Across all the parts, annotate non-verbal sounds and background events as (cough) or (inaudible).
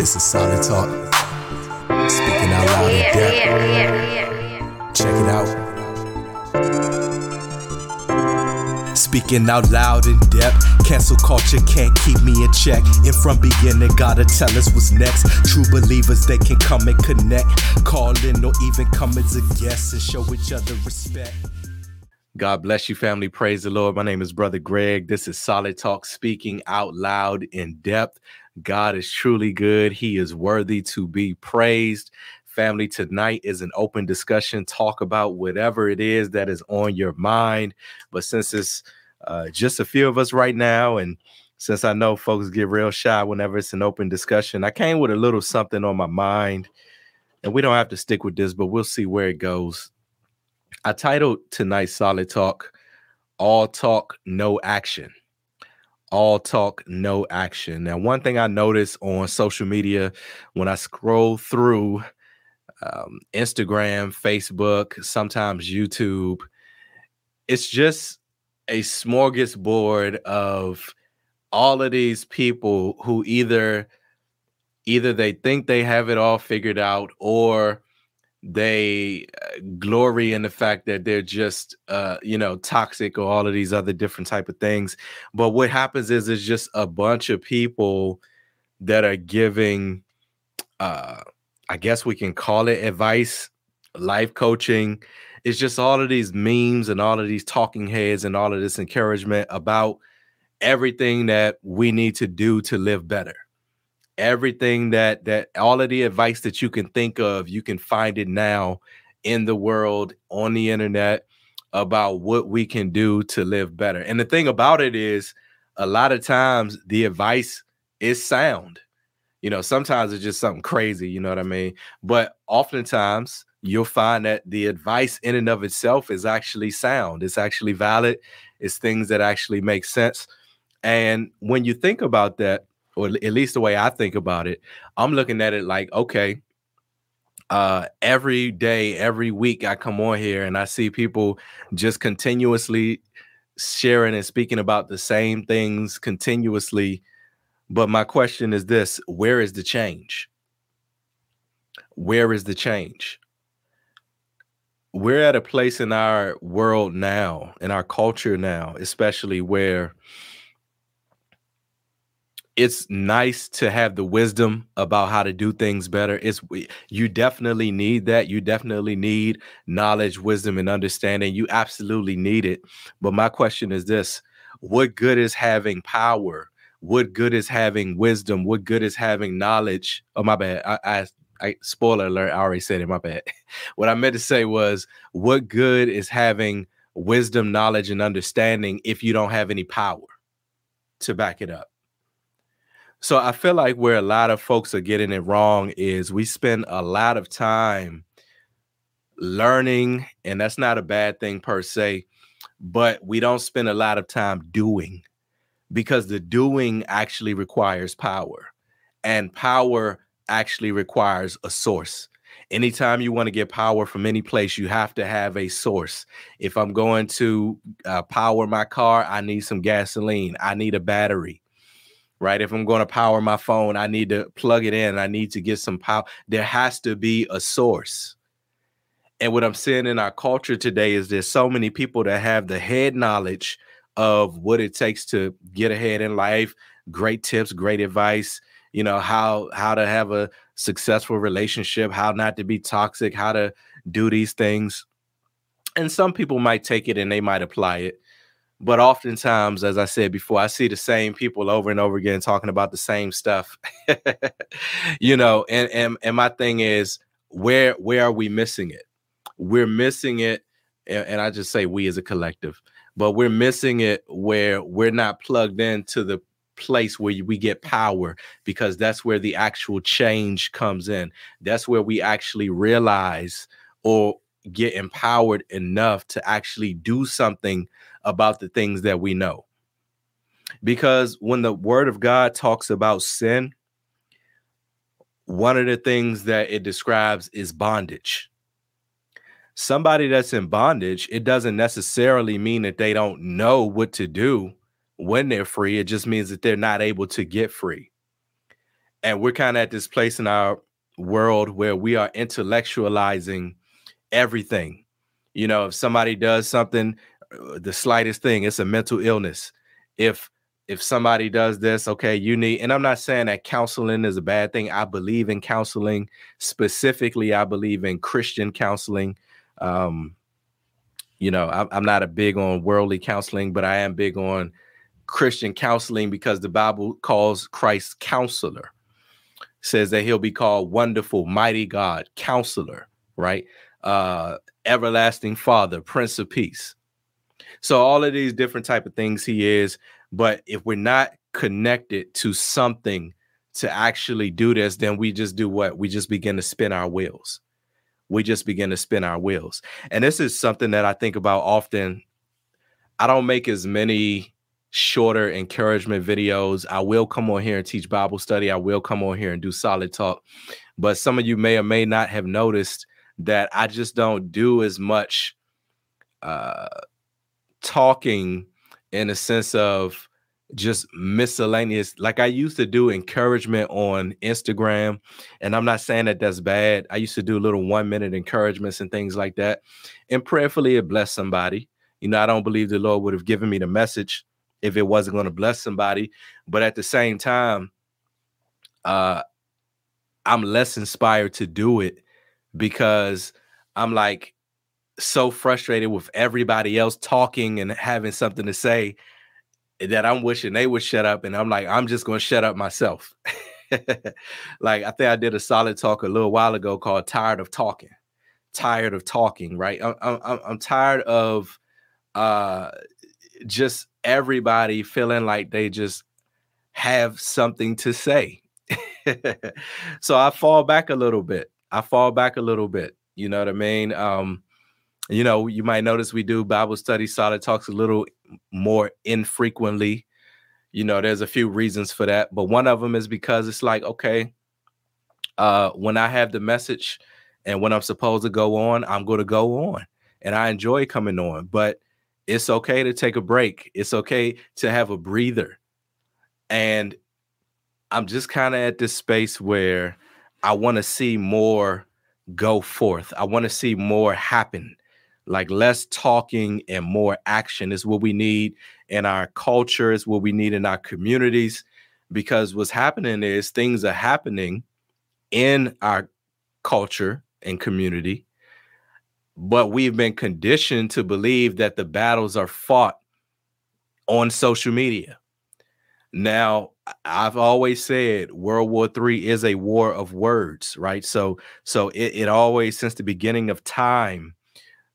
This is solid talk. Speaking out loud in depth. Check it out. Speaking out loud in depth. Cancel culture can't keep me in check. And from beginning, gotta tell us what's next. True believers, they can come and connect. Call in or even come as a guest and show each other respect. God bless you, family. Praise the Lord. My name is Brother Greg. This is Solid Talk, speaking out loud in depth. God is truly good. He is worthy to be praised. Family, tonight is an open discussion. Talk about whatever it is that is on your mind. But since it's uh, just a few of us right now, and since I know folks get real shy whenever it's an open discussion, I came with a little something on my mind. And we don't have to stick with this, but we'll see where it goes. I titled tonight's Solid Talk, All Talk, No Action all talk, no action. Now, one thing I notice on social media when I scroll through um, Instagram, Facebook, sometimes YouTube, it's just a smorgasbord of all of these people who either either they think they have it all figured out or they uh, glory in the fact that they're just uh you know toxic or all of these other different type of things. But what happens is it's just a bunch of people that are giving uh i guess we can call it advice life coaching. It's just all of these memes and all of these talking heads and all of this encouragement about everything that we need to do to live better everything that that all of the advice that you can think of you can find it now in the world on the internet about what we can do to live better. And the thing about it is a lot of times the advice is sound. You know sometimes it's just something crazy you know what i mean? But oftentimes you'll find that the advice in and of itself is actually sound. It's actually valid. It's things that actually make sense. And when you think about that or at least the way I think about it, I'm looking at it like, okay, uh, every day, every week I come on here and I see people just continuously sharing and speaking about the same things continuously. But my question is this where is the change? Where is the change? We're at a place in our world now, in our culture now, especially where it's nice to have the wisdom about how to do things better. It's you definitely need that. You definitely need knowledge, wisdom, and understanding. You absolutely need it. But my question is this: What good is having power? What good is having wisdom? What good is having knowledge? Oh, my bad. I, I, I spoiler alert. I already said it. My bad. (laughs) what I meant to say was, what good is having wisdom, knowledge, and understanding if you don't have any power to back it up? So I feel like where a lot of folks are getting it wrong is we spend a lot of time learning, and that's not a bad thing per se, but we don't spend a lot of time doing because the doing actually requires power, and power actually requires a source. Anytime you want to get power from any place, you have to have a source. If I'm going to uh, power my car, I need some gasoline, I need a battery right? If I'm going to power my phone, I need to plug it in. I need to get some power. There has to be a source. And what I'm seeing in our culture today is there's so many people that have the head knowledge of what it takes to get ahead in life, great tips, great advice, you know, how how to have a successful relationship, how not to be toxic, how to do these things. And some people might take it and they might apply it but oftentimes as i said before i see the same people over and over again talking about the same stuff. (laughs) You know and, and and my thing is where where are we missing it? We're missing it and, and i just say we as a collective but we're missing it where we're not plugged into the place where we get power because that's where the actual change comes in. That's where we actually realize or get empowered enough to actually do something about the things that we know. Because when the word of God talks about sin, one of the things that it describes is bondage. Somebody that's in bondage, it doesn't necessarily mean that they don't know what to do when they're free. It just means that they're not able to get free. and we're kind of at this place in our world where we are intellectualizing everything. You know, if somebody does something, the slightest thing, it's a mental illness. If if somebody does this, okay, you need, and I'm not saying that counseling is a bad thing. I believe in counseling. Specifically, I believe in Christian counseling. Um, you know, I'm, I'm not a big on worldly counseling, but I am big on Christian counseling because the Bible calls Christ counselor says that he'll be called wonderful, mighty God, counselor, right? Uh, everlasting father, prince of peace. So all of these different type of things he is, but if we're not connected to something to actually do this, then we just do what? We just begin to spin our wheels. We just begin to spin our wheels. And this is something that I think about often. I don't make as many shorter encouragement videos. I will come on here and teach Bible study. I will come on here and do solid talk. But some of you may or may not have noticed that I just don't do as much uh, talking in a sense of just miscellaneous like i used to do encouragement on instagram and i'm not saying that that's bad i used to do little one minute encouragements and things like that and prayerfully it blessed somebody you know i don't believe the lord would have given me the message if it wasn't going to bless somebody. But at the same time, uh, I'm less inspired to do it because I'm like so frustrated with everybody else talking and having something to say that I'm wishing they would shut up. And I'm like, I'm just going to shut up myself. (laughs) like, I think I did a solid talk a little while ago called Tired of Talking. Tired of talking, right? I'm, I'm, I'm tired of uh just everybody feeling like they just have something to say. (laughs) so I fall back a little bit. I fall back a little bit. You know what I mean? Um, you know, you might notice we do Bible study, solid talks a little more infrequently. You know, there's a few reasons for that, but one of them is because it's like, okay, uh, when I have the message and when I'm supposed to go on, I'm going to go on, and I enjoy coming on. But it's okay to take a break. It's okay to have a breather. And I'm just kind of at this space where I want to see more go forth. I want to see more happen. Like less talking and more action is what we need in our culture, is what we need in our communities. Because what's happening is things are happening in our culture and community but we've been conditioned to believe that the battles are fought on social media. Now, I've always said World War three is a war of words, right? So, so it, it always, since the beginning of time,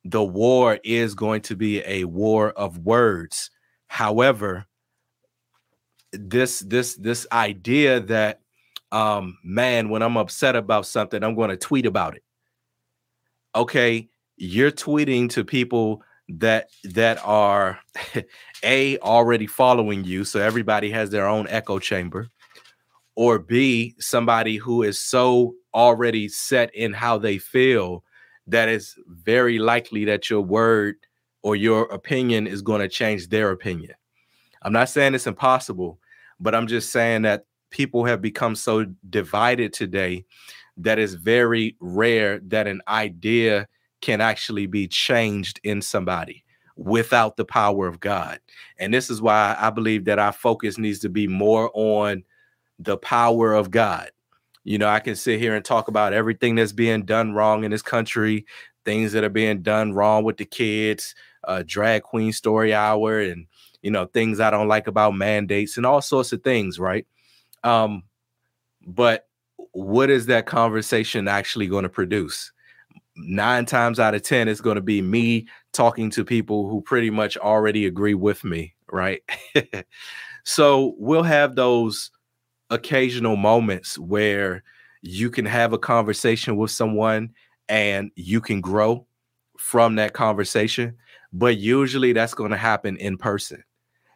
the war is going to be a war of words. However, this this this idea that um man, when I'm upset about something, I'm going to tweet about it. Okay, you're tweeting to people that that are (laughs) a already following you so everybody has their own echo chamber or b somebody who is so already set in how they feel that it's very likely that your word or your opinion is going to change their opinion i'm not saying it's impossible but i'm just saying that people have become so divided today that it's very rare that an idea can actually be changed in somebody without the power of God. And this is why I believe that our focus needs to be more on the power of God. You know, I can sit here and talk about everything that's being done wrong in this country, things that are being done wrong with the kids, uh, drag queen story hour, and you know things I don't like about mandates and all sorts of things, right? Um, but what is that conversation actually going to produce? nine times out of 10, it's going to be me talking to people who pretty much already agree with me. Right. (laughs) so we'll have those occasional moments where you can have a conversation with someone and you can grow from that conversation. But usually that's going to happen in person.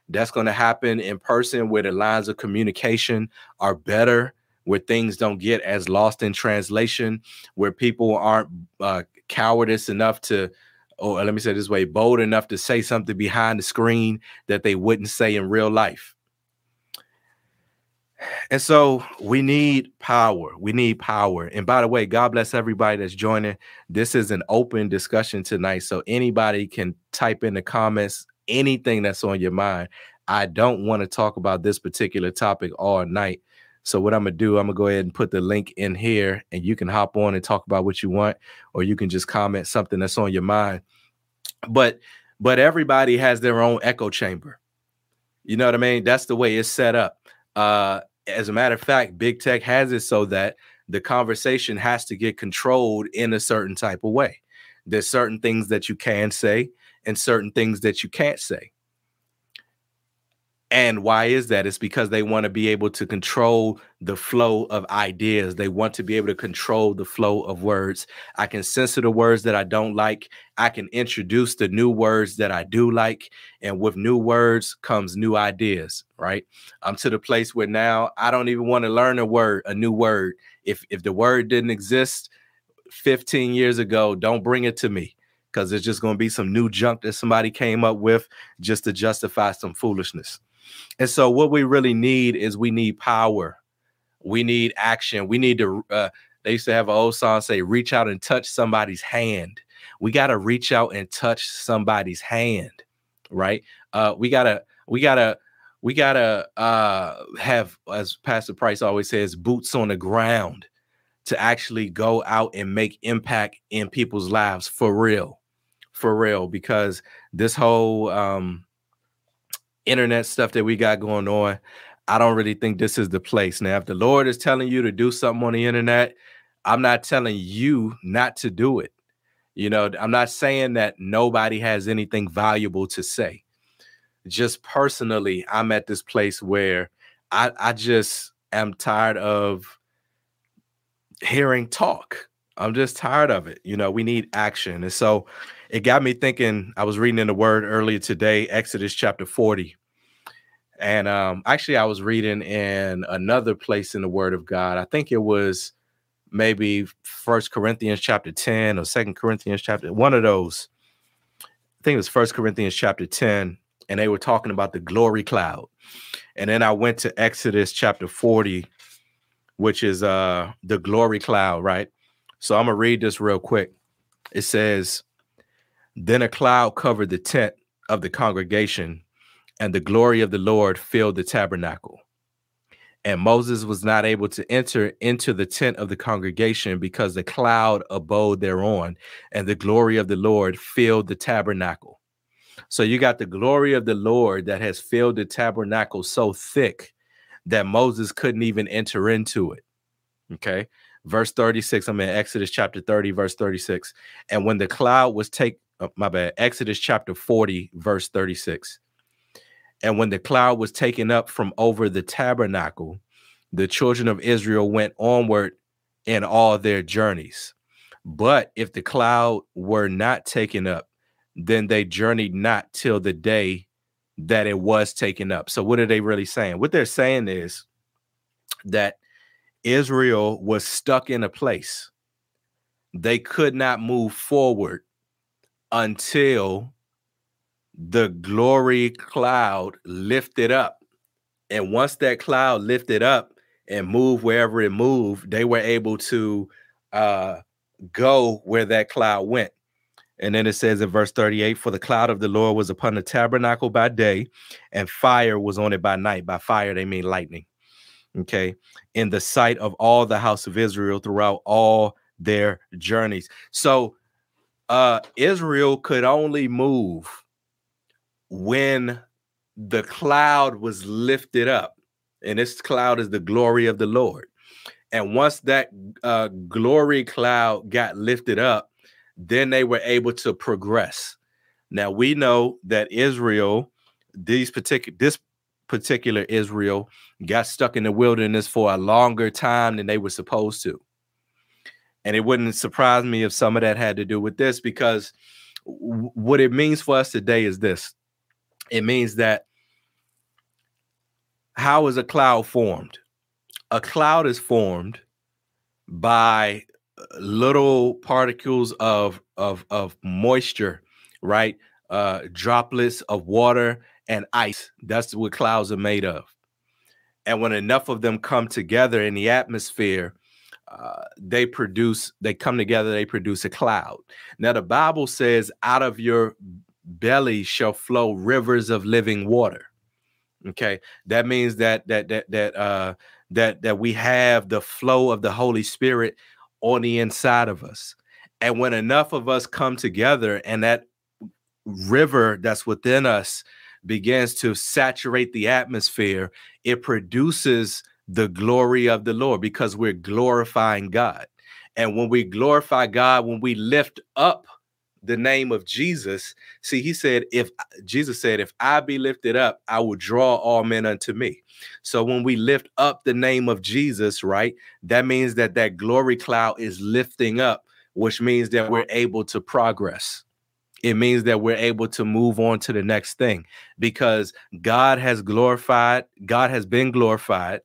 That's going to happen in person where the lines of communication are better where things don't get as lost in translation, where people aren't uh, cowardice enough to, or let me say this way, bold enough to say something behind the screen that they wouldn't say in real life. And so we need power. We need power. And by the way, God bless everybody that's joining. This is an open discussion tonight. So anybody can type in the comments anything that's on your mind. I don't want to talk about this particular topic all night. So what I'm gonna do, I'm gonna go ahead and put the link in here, and you can hop on and talk about what you want, or you can just comment something that's on your mind. But but everybody has their own echo chamber. You know what I mean? That's the way it's set up. Uh, as a matter of fact, big tech has it so that the conversation has to get controlled in a certain type of way. There's certain things that you can say and certain things that you can't say. And why is that? It's because they want to be able to control the flow of ideas. They want to be able to control the flow of words. I can censor the words that I don't like. I can introduce the new words that I do like. And with new words comes new ideas, right? I'm to the place where now I don't even want to learn a word, a new word. If if the word didn't exist 15 years ago, don't bring it to me because it's just going to be some new junk that somebody came up with just to justify some foolishness. And so, what we really need is we need power. We need action. We need to. Uh, they used to have an old song say, "Reach out and touch somebody's hand." We got to reach out and touch somebody's hand, right? Uh, we gotta, we gotta, we gotta uh, have, as Pastor Price always says, boots on the ground to actually go out and make impact in people's lives for real, for real. Because this whole um, internet stuff that we got going on, I don't really think this is the place. Now, if the Lord is telling you to do something on the internet, I'm not telling you not to do it. You know, I'm not saying that nobody has anything valuable to say. Just personally, I'm at this place where I, I just am tired of hearing talk. I'm just tired of it. You know, we need action. And so it got me thinking. I was reading in the word earlier today, Exodus chapter 40. And um, actually, I was reading in another place in the Word of God. I think it was maybe First Corinthians chapter 10 or Second Corinthians chapter one of those. I think it was First Corinthians chapter 10, and they were talking about the glory cloud. And then I went to Exodus chapter 40, which is uh the glory cloud, right? So I'm gonna read this real quick. It says, Then a cloud covered the tent of the congregation and the glory of the Lord filled the tabernacle. And Moses was not able to enter into the tent of the congregation because the cloud abode thereon, and the glory of the Lord filled the tabernacle. So you got the glory of the Lord that has filled the tabernacle so thick that Moses couldn't even enter into it. Okay. Verse 36, I'm in Exodus chapter 30, verse 36. And when the cloud was take, oh, my bad, Exodus chapter 40, verse 36. And when the cloud was taken up from over the tabernacle, the children of Israel went onward in all their journeys. But if the cloud were not taken up, then they journeyed not till the day that it was taken up. So, what are they really saying? What they're saying is that Israel was stuck in a place. They could not move forward until the glory cloud lifted up. And once that cloud lifted up and moved wherever it moved, they were able to uh, go where that cloud went. And then it says in verse 38 For the cloud of the Lord was upon the tabernacle by day, and fire was on it by night. By fire, they mean lightning. Okay. In the sight of all the house of Israel throughout all their journeys. So uh Israel could only move when the cloud was lifted up, and this cloud is the glory of the Lord. And once that uh, glory cloud got lifted up, then they were able to progress. Now we know that Israel, these particular this particular Israel, got stuck in the wilderness for a longer time than they were supposed to. And it wouldn't surprise me if some of that had to do with this because what it means for us today is this it means that how is a cloud formed? A cloud is formed by little particles of of of moisture, right? Uh, droplets of water and ice. That's what clouds are made of. And when enough of them come together in the atmosphere, uh, they produce, they come together, they produce a cloud. Now, the Bible says, out of your belly shall flow rivers of living water. Okay. That means that, that, that, that, uh, that, that we have the flow of the Holy Spirit on the inside of us. And when enough of us come together and that river that's within us begins to saturate the atmosphere, it produces the glory of the Lord because we're glorifying God. And when we glorify God, when we lift up the name of Jesus, see, he said, if Jesus said, if I be lifted up, I will draw all men unto me. So when we lift up the name of Jesus, right, that means that that glory cloud is lifting up, which means that we're able to progress it means that we're able to move on to the next thing because God has glorified, God has been glorified,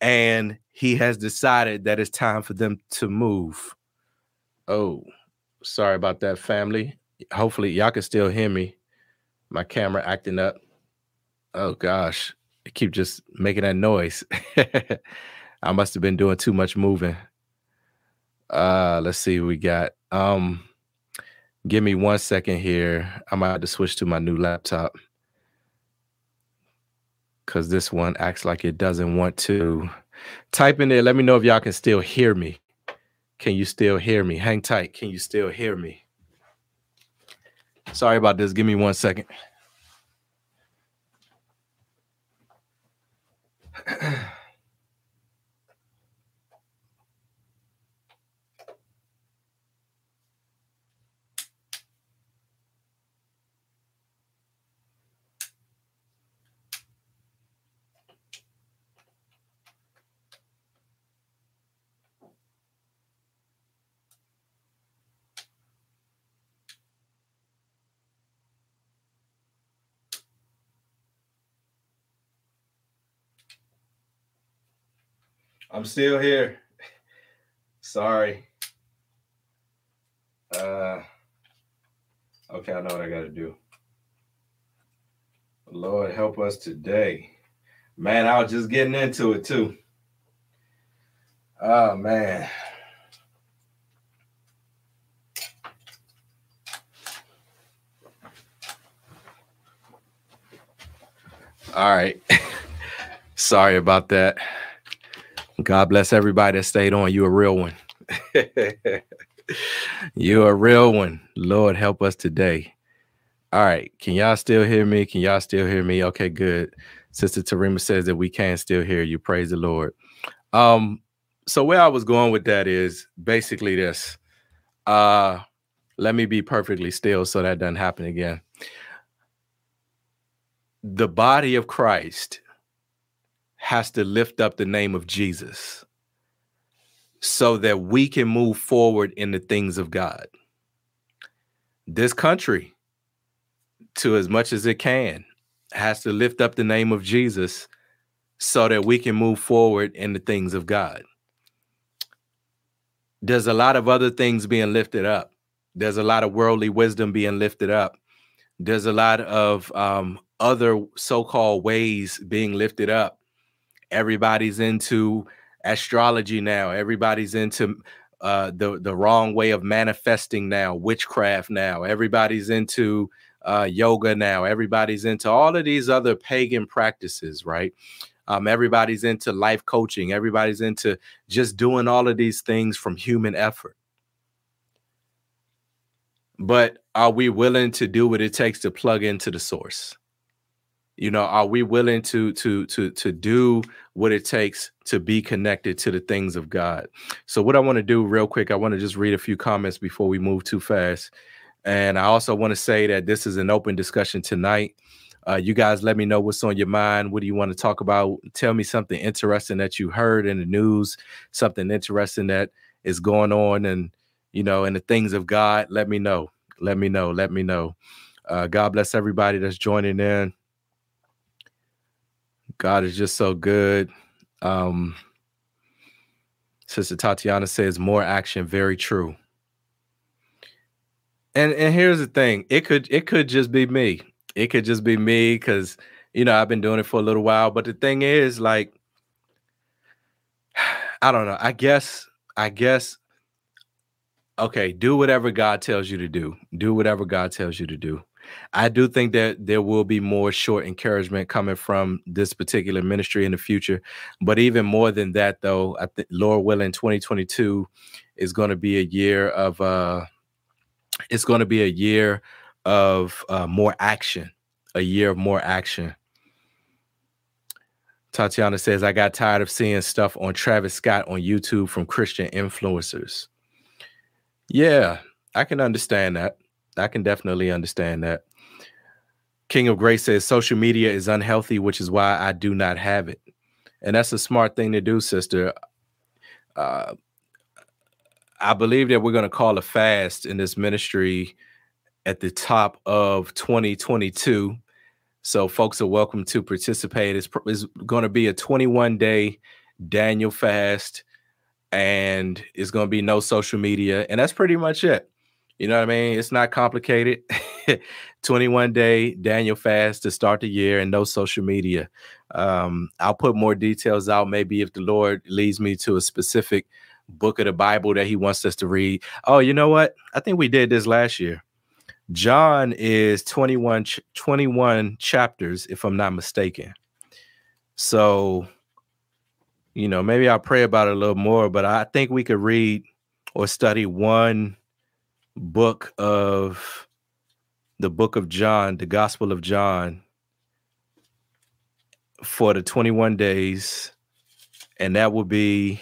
and He has decided that it's time for them to move. Oh, sorry about that, family. Hopefully, y'all can still hear me. My camera acting up. Oh gosh, I keep just making that noise. (laughs) I must have been doing too much moving. Uh, let's see we got. Um, Give me one second here. I might have to switch to my new laptop because this one acts like it doesn't want to. Type in there. Let me know if y'all can still hear me. Can you still hear me? Hang tight. Can you still hear me? Sorry about this. Give me one second. (clears throat) I'm still here. Sorry. Uh okay, I know what I gotta do. Lord help us today. Man, I was just getting into it too. Oh man. All right. (laughs) Sorry about that. God bless everybody that stayed on. You a real one. (laughs) you a real one. Lord help us today. All right. Can y'all still hear me? Can y'all still hear me? Okay, good. Sister Tarima says that we can still hear you. Praise the Lord. Um, so where I was going with that is basically this. Uh let me be perfectly still so that doesn't happen again. The body of Christ has to lift up the name of Jesus so that we can move forward in the things of God. This country, to as much as it can, has to lift up the name of Jesus so that we can move forward in the things of God. There's a lot of other things being lifted up. There's a lot of worldly wisdom being lifted up. There's a lot of um, other so called ways being lifted up everybody's into astrology now everybody's into uh, the the wrong way of manifesting now witchcraft now everybody's into uh, yoga now everybody's into all of these other pagan practices right? Um, everybody's into life coaching everybody's into just doing all of these things from human effort. But are we willing to do what it takes to plug into the source you know are we willing to to to to do what it takes to be connected to the things of god? So what i want to do real quick i want to just read a few comments before we move too fast. And i also want to say that this is an open discussion tonight. Uh, you guys let me know what's on your mind. What do you want to talk about? Tell me something interesting that you heard in the news something interesting that is going on and you know in the things of god. Let me know. Let me know. Let me know. Uh, god bless everybody that's joining in God is just so good. Um, Sister Tatiana says more action, very true. And and here's the thing, it could it could just be me. It could just be me because you know, I've been doing it for a little while. But the thing is, like, (sighs) I don't know. I guess, I guess, okay, do whatever God tells you to do. Do whatever God tells you to do. I do think that there will be more short encouragement coming from this particular ministry in the future. But even more than that, though, I think Lord willing, 2022 is going to be a year of uh it's going to be a year of uh, more action, a year of more action. Tatiana says, I got tired of seeing stuff on Travis Scott on YouTube from Christian influencers. Yeah, I can understand that. I can definitely understand that. King of Grace says social media is unhealthy, which is why I do not have it. And that's a smart thing to do, sister. Uh, I believe that we're going to call a fast in this ministry at the top of 2022. So, folks are welcome to participate. It's, it's going to be a 21 day Daniel fast, and it's going to be no social media. And that's pretty much it. You know what I mean? It's not complicated. (laughs) 21 day Daniel fast to start the year and no social media. Um, I'll put more details out maybe if the Lord leads me to a specific book of the Bible that he wants us to read. Oh, you know what? I think we did this last year. John is 21 21 chapters if I'm not mistaken. So, you know, maybe I'll pray about it a little more, but I think we could read or study one book of the book of John, the Gospel of John, for the 21 days, and that will be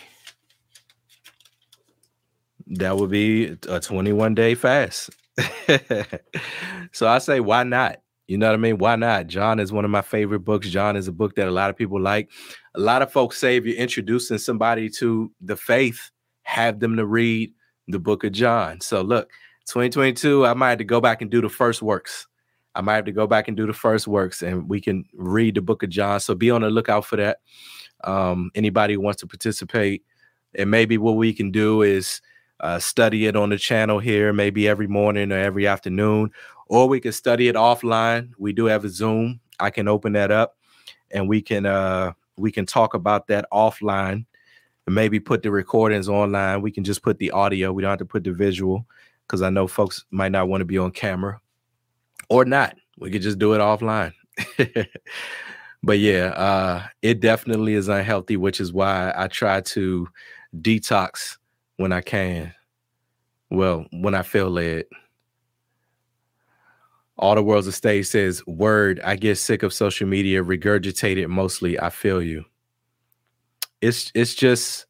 that would be a 21 day fast. (laughs) so I say, why not? You know what I mean? Why not? John is one of my favorite books. John is a book that a lot of people like. A lot of folks say if you're introducing somebody to the faith, have them to read the book of John. So look, 2022, I might have to go back and do the first works. I might have to go back and do the first works and we can read the book of John. So be on the lookout for that. Um, anybody who wants to participate, and maybe what we can do is uh, study it on the channel here, maybe every morning or every afternoon, or we can study it offline. We do have a Zoom. I can open that up and we can uh, we can talk about that offline and maybe put the recordings online. We can just put the audio. We don't have to put the visual because I know folks might not want to be on camera or not. We could just do it offline. (laughs) but yeah, uh, it definitely is unhealthy, which is why I try to detox when I can. Well, when I feel led. All the world's a stage says, Word, I get sick of social media, regurgitated mostly. I feel you. It's it's just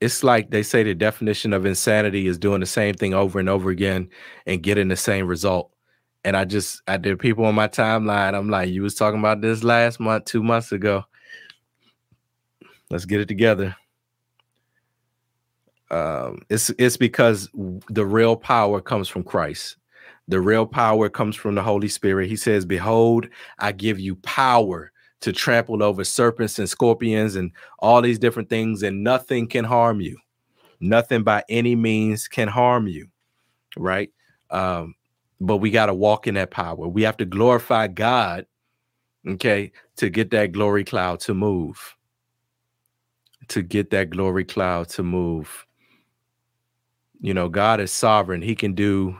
it's like they say the definition of insanity is doing the same thing over and over again and getting the same result. And I just I did people on my timeline. I'm like, you was talking about this last month, two months ago. Let's get it together. Um, it's it's because the real power comes from Christ. The real power comes from the Holy Spirit. He says, Behold, I give you power to trample over serpents and scorpions and all these different things, and nothing can harm you. Nothing by any means can harm you, right? Um, but we got to walk in that power. We have to glorify God, okay, to get that glory cloud to move. To get that glory cloud to move. You know, God is sovereign. He can do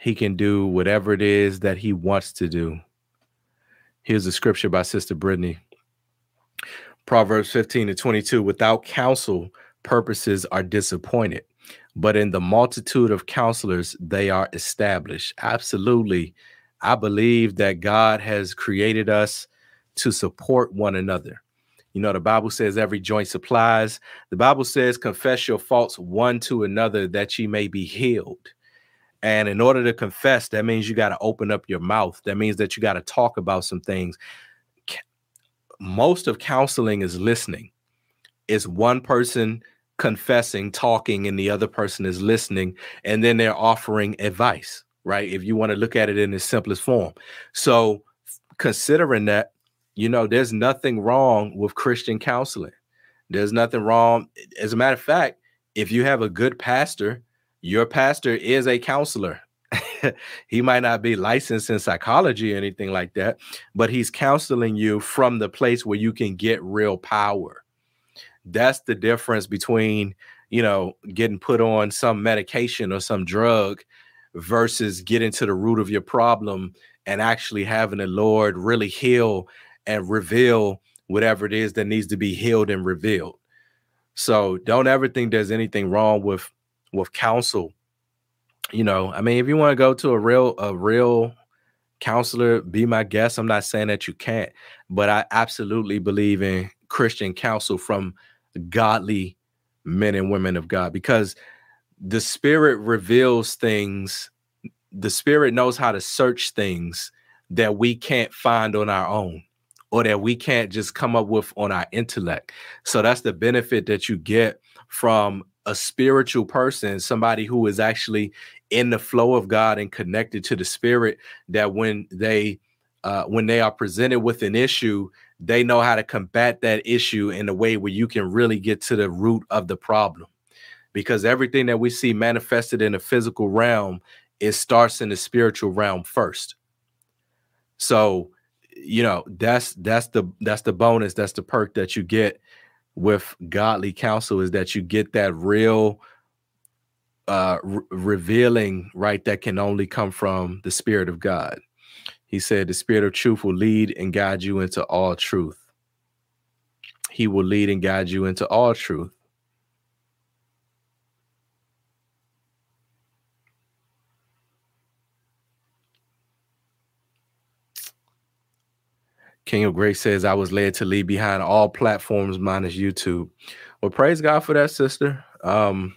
he can do whatever it is that he wants to do. Here's a scripture by Sister Brittany. Proverbs 15 to 22 without counsel, purposes are disappointed, but in the multitude of counselors, they are established. Absolutely. I believe that God has created us to support one another. You know, the Bible says every joint supplies. The Bible says, confess your faults one to another that ye may be healed. And in order to confess, that means you got to open up your mouth. That means that you got to talk about some things. Most of counseling is listening. It's one person confessing, talking, and the other person is listening, and then they're offering advice, right? If you want to look at it in its simplest form. So, considering that, you know, there's nothing wrong with Christian counseling. There's nothing wrong. As a matter of fact, if you have a good pastor your pastor is a counselor. (laughs) he might not be licensed in psychology or anything like that, but he's counseling you from the place where you can get real power. That's the difference between, you know, getting put on some medication or some drug versus getting to the root of your problem and actually having the Lord really heal and reveal whatever it is that needs to be healed and revealed. So don't ever think there's anything wrong with with counsel. You know, I mean, if you want to go to a real a real counselor, be my guest. I'm not saying that you can't, but I absolutely believe in Christian counsel from godly men and women of God because the spirit reveals things the spirit knows how to search things that we can't find on our own or that we can't just come up with on our intellect. So that's the benefit that you get from a spiritual person, somebody who is actually in the flow of God and connected to the spirit that when they uh, when they are presented with an issue, they know how to combat that issue in a way where you can really get to the root of the problem. Because everything that we see manifested in the physical realm, it starts in the spiritual realm first. So you know that's that's the that's the bonus that's the perk that you get with godly counsel is that you get that real uh re- revealing right that can only come from the spirit of god. He said the spirit of truth will lead and guide you into all truth. He will lead and guide you into all truth King of Grace says, I was led to leave behind all platforms minus YouTube. Well, praise God for that, sister. Um,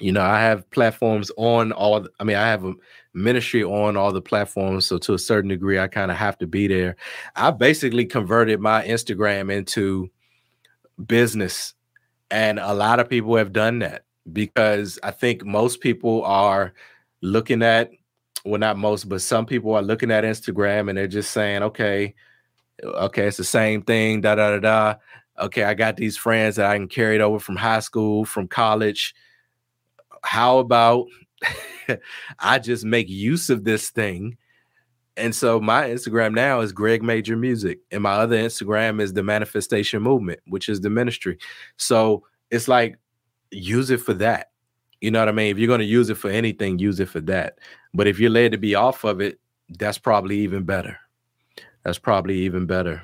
you know, I have platforms on all, I mean, I have a ministry on all the platforms. So to a certain degree, I kind of have to be there. I basically converted my Instagram into business. And a lot of people have done that because I think most people are looking at, well, not most, but some people are looking at Instagram and they're just saying, okay, okay, it's the same thing, da da da da. Okay, I got these friends that I can carry it over from high school, from college. How about (laughs) I just make use of this thing? And so my Instagram now is Greg Major Music, and my other Instagram is the Manifestation Movement, which is the ministry. So it's like use it for that. You know what I mean? If you're going to use it for anything, use it for that. But if you're led to be off of it, that's probably even better. That's probably even better.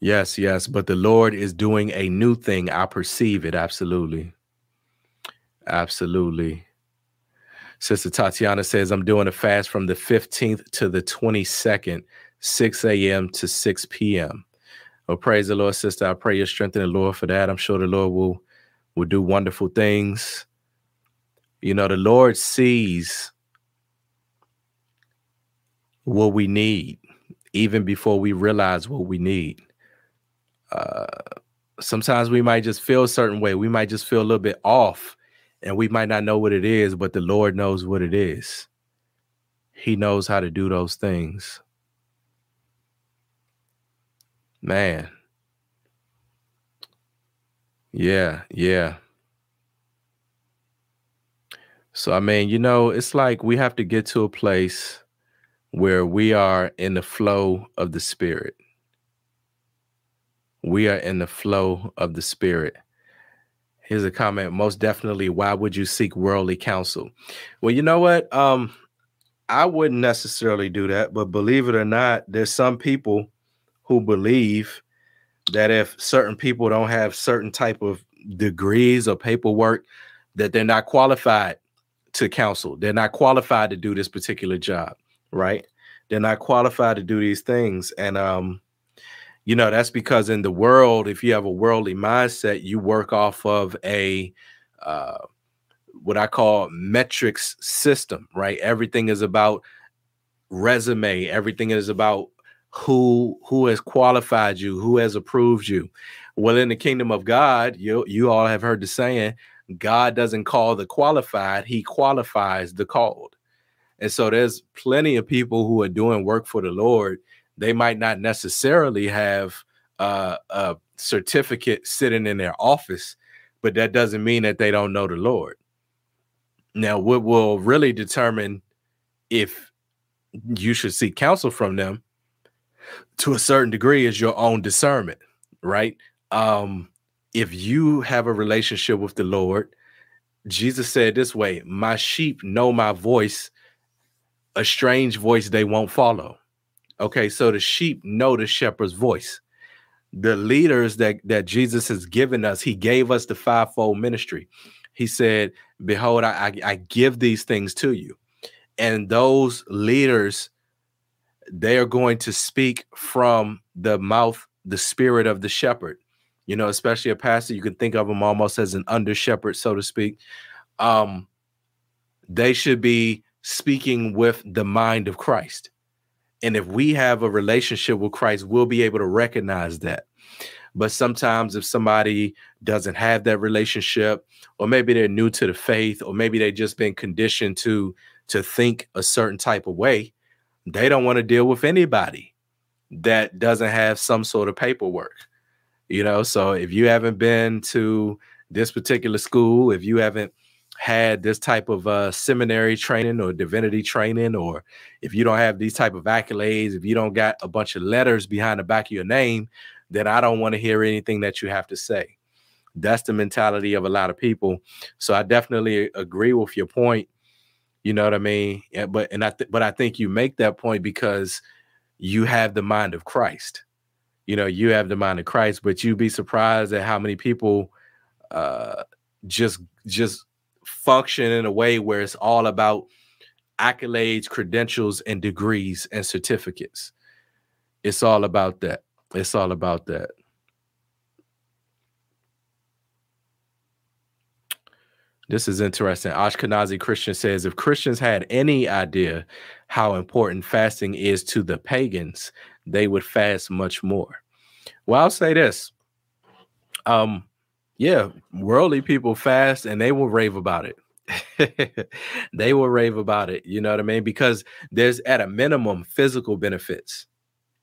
Yes, yes, but the Lord is doing a new thing. I perceive it. Absolutely. Absolutely. Sister Tatiana says, I'm doing a fast from the 15th to the 22nd, 6 a.m. to 6 p.m. Well, praise the Lord, sister. I pray your strength in the Lord for that. I'm sure the Lord will will do wonderful things. You know, the Lord sees what we need even before we realize what we need. Uh, sometimes we might just feel a certain way. We might just feel a little bit off and we might not know what it is, but the Lord knows what it is. He knows how to do those things. Man. Yeah, yeah. So, I mean, you know, it's like we have to get to a place where we are in the flow of the Spirit. We are in the flow of the Spirit. Here's a comment. Most definitely, why would you seek worldly counsel? Well, you know what? Um, I wouldn't necessarily do that, but believe it or not, there's some people who believe that if certain people don't have certain type of degrees or paperwork, that they're not qualified to counsel. They're not qualified to do this particular job right? They're not qualified to do these things. And um, you know, that's because in the world, if you have a worldly mindset, you work off of a uh what I call metrics system, right? Everything is about resume, everything is about who who has qualified you, who has approved you. Well, in the kingdom of God, you you all have heard the saying, God doesn't call the qualified, he qualifies the called. And so there's plenty of people who are doing work for the Lord. They might not necessarily have uh, a certificate sitting in their office, but that doesn't mean that they don't know the Lord. Now, what will really determine if you should seek counsel from them to a certain degree is your own discernment, right? Um, if you have a relationship with the Lord, Jesus said this way, My sheep know my voice, a strange voice they won't follow. Okay, so the sheep know the shepherd's voice. The leaders that, that Jesus has given us, he gave us the fivefold ministry. He said, Behold, I, I, I give these things to you. And those leaders, they are going to speak from the mouth, the spirit of the shepherd. You know, especially a pastor, you can think of them almost as an under shepherd, so to speak. Um, they should be speaking with the mind of Christ. And if we have a relationship with Christ, we'll be able to recognize that. But sometimes if somebody doesn't have that relationship, or maybe they're new to the faith, or maybe they've just been conditioned to to think a certain type of way, they don't want to deal with anybody that doesn't have some sort of paperwork. You know, so if you haven't been to this particular school, if you haven't had this type of uh, seminary training or divinity training, or if you don't have these type of accolades, if you don't got a bunch of letters behind the back of your name, then I don't want to hear anything that you have to say. That's the mentality of a lot of people. So I definitely agree with your point. You know what I mean? Yeah, but and I th- but I think you make that point because you have the mind of Christ. You know, you have the mind of Christ, but you'd be surprised at how many people uh just just function in a way where it's all about accolades, credentials, and degrees and certificates. It's all about that. It's all about that. This is interesting. Ashkenazi Christian says if Christians had any idea how important fasting is to the pagans, they would fast much more. Well, I'll say this. Um, yeah, worldly people fast and they will rave about it. (laughs) they will rave about it. You know what I mean? Because there's at a minimum physical benefits.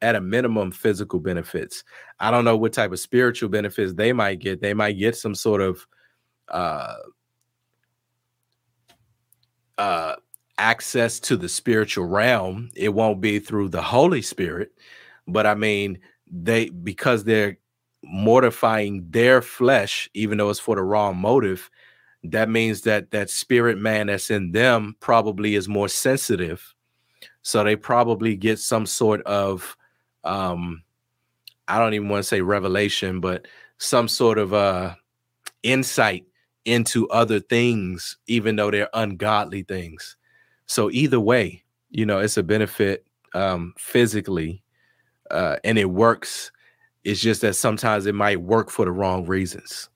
At a minimum, physical benefits. I don't know what type of spiritual benefits they might get. They might get some sort of uh uh access to the spiritual realm. It won't be through the Holy Spirit, but I mean, they because they're mortifying their flesh, even though it's for the wrong motive, that means that that spirit man that's in them probably is more sensitive. So they probably get some sort of um I don't even want to say revelation, but some sort of uh insight into other things, even though they're ungodly things. So either way, you know, it's a benefit um physically uh and it works it's just that sometimes it might work for the wrong reasons.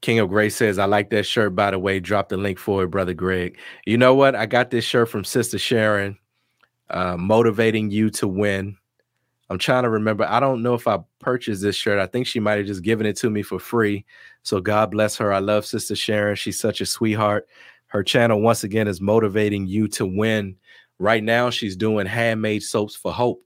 King of Grace says, I like that shirt, by the way. Drop the link for it, Brother Greg. You know what? I got this shirt from Sister Sharon, uh, motivating you to win. I'm trying to remember. I don't know if I purchased this shirt. I think she might have just given it to me for free. So God bless her. I love Sister Sharon. She's such a sweetheart. Her channel, once again, is motivating you to win. Right now, she's doing handmade soaps for hope.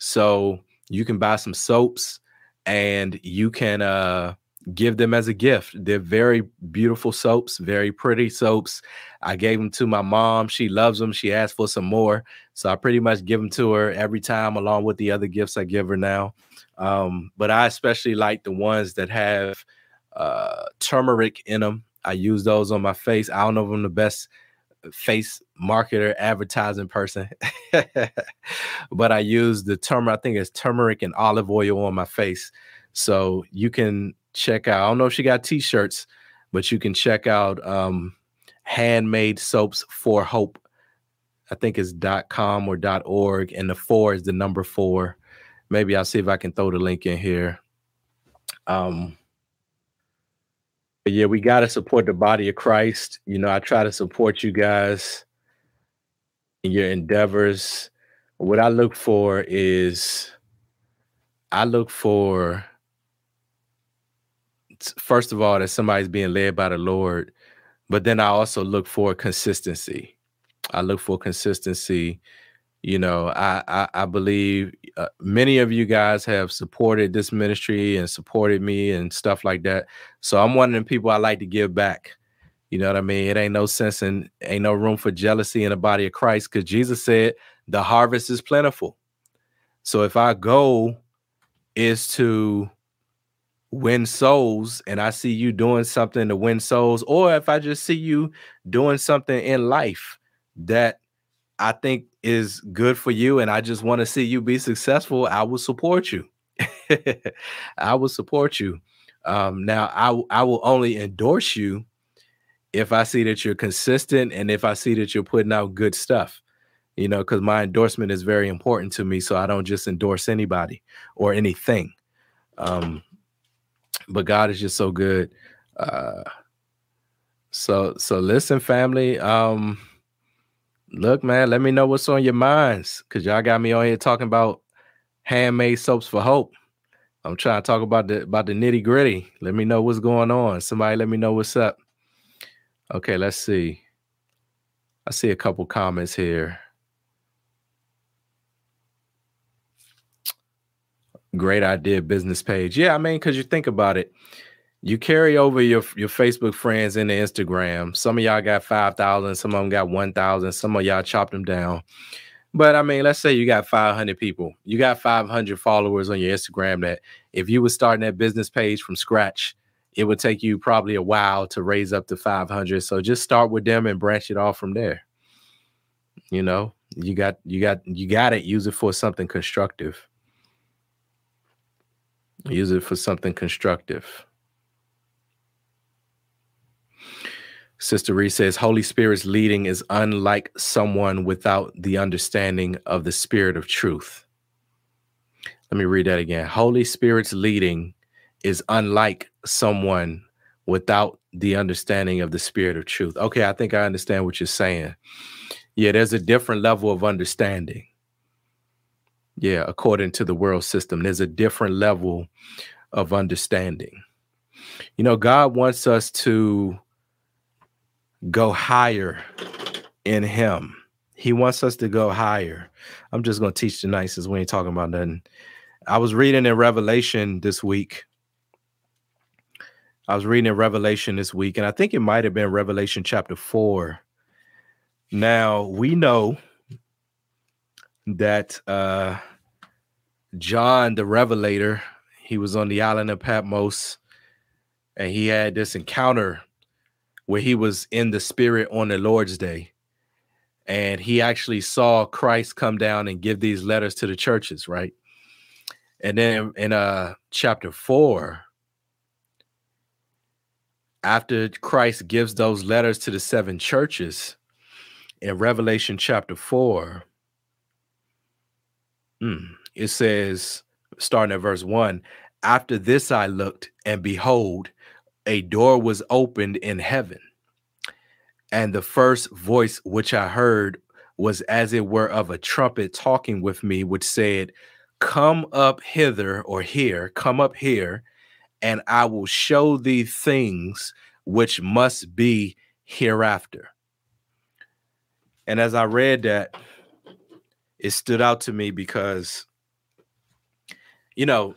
So you can buy some soaps and you can uh, give them as a gift. They're very beautiful soaps, very pretty soaps. I gave them to my mom. She loves them. She asked for some more. So I pretty much give them to her every time, along with the other gifts I give her now. Um, but I especially like the ones that have uh, turmeric in them. I use those on my face. I don't know if I'm the best face marketer advertising person. (laughs) But i use the turmeric i think it's turmeric and olive oil on my face. So you can check out i don't know if she got t-shirts but you can check out um handmade soaps for hope. I think it's dot com or dot org and the four is the number four. Maybe i'll see if i can throw the link in here. Um but yeah, we got to support the body of Christ. You know, I try to support you guys in your endeavors. What I look for is I look for first of all that somebody's being led by the Lord, but then I also look for consistency. I look for consistency you know i i, I believe uh, many of you guys have supported this ministry and supported me and stuff like that so i'm one of the people i like to give back You know what I mean? It ain't no sense and ain't no room for jealousy in the body of Christ because Jesus said the harvest is plentiful. So if our goal is to win souls and I see you doing something to win souls, or if I just see you doing something in life that I think is good for you and I just want to see you be successful, I will support you. (laughs) I will support you. Um, now I I will only endorse you if I see that you're consistent and if I see that you're putting out good stuff you know, because my endorsement is very important to me. So I don't just endorse anybody or anything. Um, but God is just so good. Uh, so so listen, family. Um, look, man, let me know what's on your minds because y'all got me on here talking about handmade soaps for hope. I'm trying to talk about the about the nitty gritty. Let me know what's going on. Somebody let me know what's up. Okay, let's see. I see a couple comments here. Great idea, business page. Yeah, I mean, because you think about it, you carry over your your Facebook friends into Instagram. Some of y'all got five thousand, some of them got one thousand, some of y'all chopped them down. But I mean, let's say you got 500 people, you got 500 followers on your Instagram. That if you were starting that business page from scratch, it would take you probably a while to raise up to 500. So just start with them and branch it off from there. You know, you got you got you got it. Use it for something constructive. Use it for something constructive. Sister Reese says, Holy Spirit's leading is unlike someone without the understanding of the spirit of truth. Let me read that again. Holy Spirit's leading is unlike someone without the understanding of the spirit of truth. Okay, I think I understand what you're saying. Yeah, there's a different level of understanding. Yeah, according to the world system, there's a different level of understanding. You know, God wants us to go higher in Him. He wants us to go higher. I'm just going to teach tonight since we ain't talking about nothing. I was reading in Revelation this week. I was reading in Revelation this week, and I think it might have been Revelation chapter 4. Now, we know that uh, John the Revelator, he was on the island of Patmos and he had this encounter where he was in the spirit on the Lord's day. And he actually saw Christ come down and give these letters to the churches, right? And then in uh chapter 4 after Christ gives those letters to the seven churches in Revelation chapter 4 mm, it says, starting at verse one, after this I looked, and behold, a door was opened in heaven. And the first voice which I heard was as it were of a trumpet talking with me, which said, Come up hither or here, come up here, and I will show thee things which must be hereafter. And as I read that, it stood out to me because you know,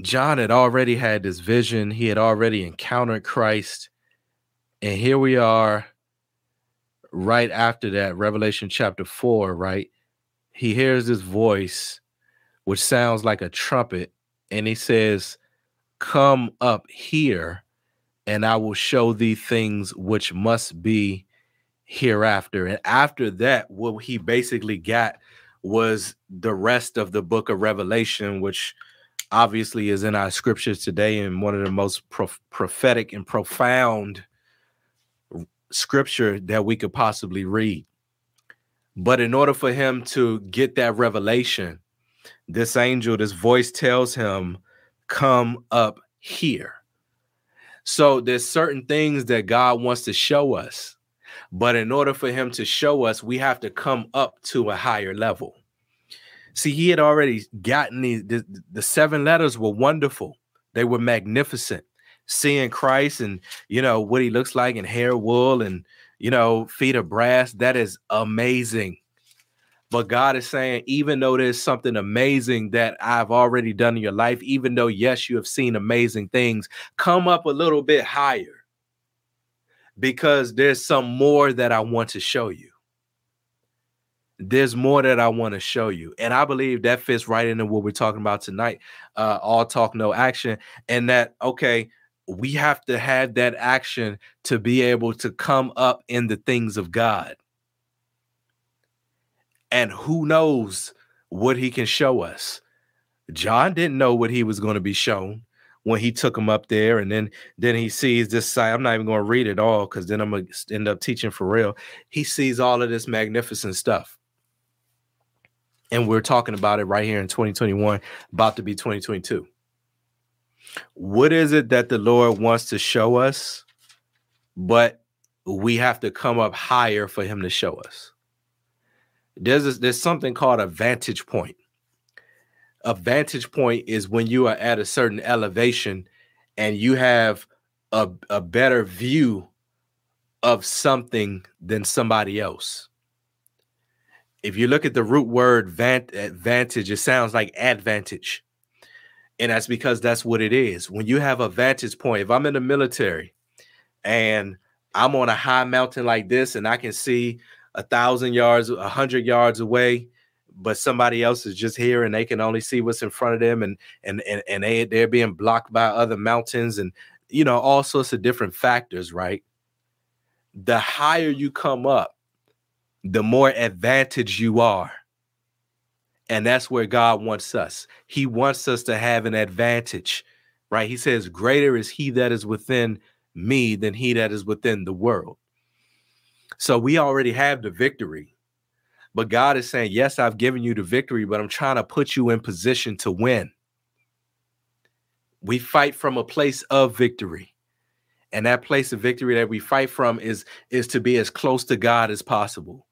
John had already had this vision, he had already encountered Christ. And here we are right after that, Revelation chapter 4, right? He hears this voice, which sounds like a trumpet, and he says, Come up here, and I will show thee things which must be hereafter. And after that, what he basically got was the rest of the book of Revelation, which obviously is in our scriptures today and one of the most prophetic and profound scripture that we could possibly read. But in order for him to get that revelation, this angel, this voice tells him, Come up here. So there's certain things that God wants to show us but in order for him to show us, we have to come up to a higher level. See, he had already gotten the, the, the seven letters were wonderful. They were magnificent. Seeing Christ and you know what he looks like in hair wool and you know feet of brass, that is amazing. But God is saying, even though there's something amazing that I've already done in your life, even though, yes, you have seen amazing things, come up a little bit higher because there's some more that I want to show you. There's more that I want to show you. And I believe that fits right into what we're talking about tonight. Uh, all talk, no action. And that, okay, we have to have that action to be able to come up in the things of God. And who knows what he can show us? John didn't know what he was going to be shown when he took him up there and then then he sees this side i'm not even going to read it all because then i'm going to end up teaching for real he sees all of this magnificent stuff and we're talking about it right here in 2021 about to be 2022 what is it that the lord wants to show us but we have to come up higher for him to show us? There's a, there's something called a vantage point. A vantage point is when you are at a certain elevation and you have a, a better view of something than somebody else. If you look at the root word vant- advantage, it sounds like advantage. And that's because that's what it is. When you have a vantage point, if I'm in the military and I'm on a high mountain like this and I can see a thousand yards, a hundred yards away, but somebody else is just here and they can only see what's in front of them and and and, and they they're being blocked by other mountains and you know all sorts of different factors right the higher you come up the more advantage you are and that's where god wants us he wants us to have an advantage right he says greater is he that is within me than he that is within the world so we already have the victory but God is saying, Yes, I've given you the victory, but I'm trying to put you in position to win. We fight from a place of victory. And that place of victory that we fight from is, is to be as close to God as possible.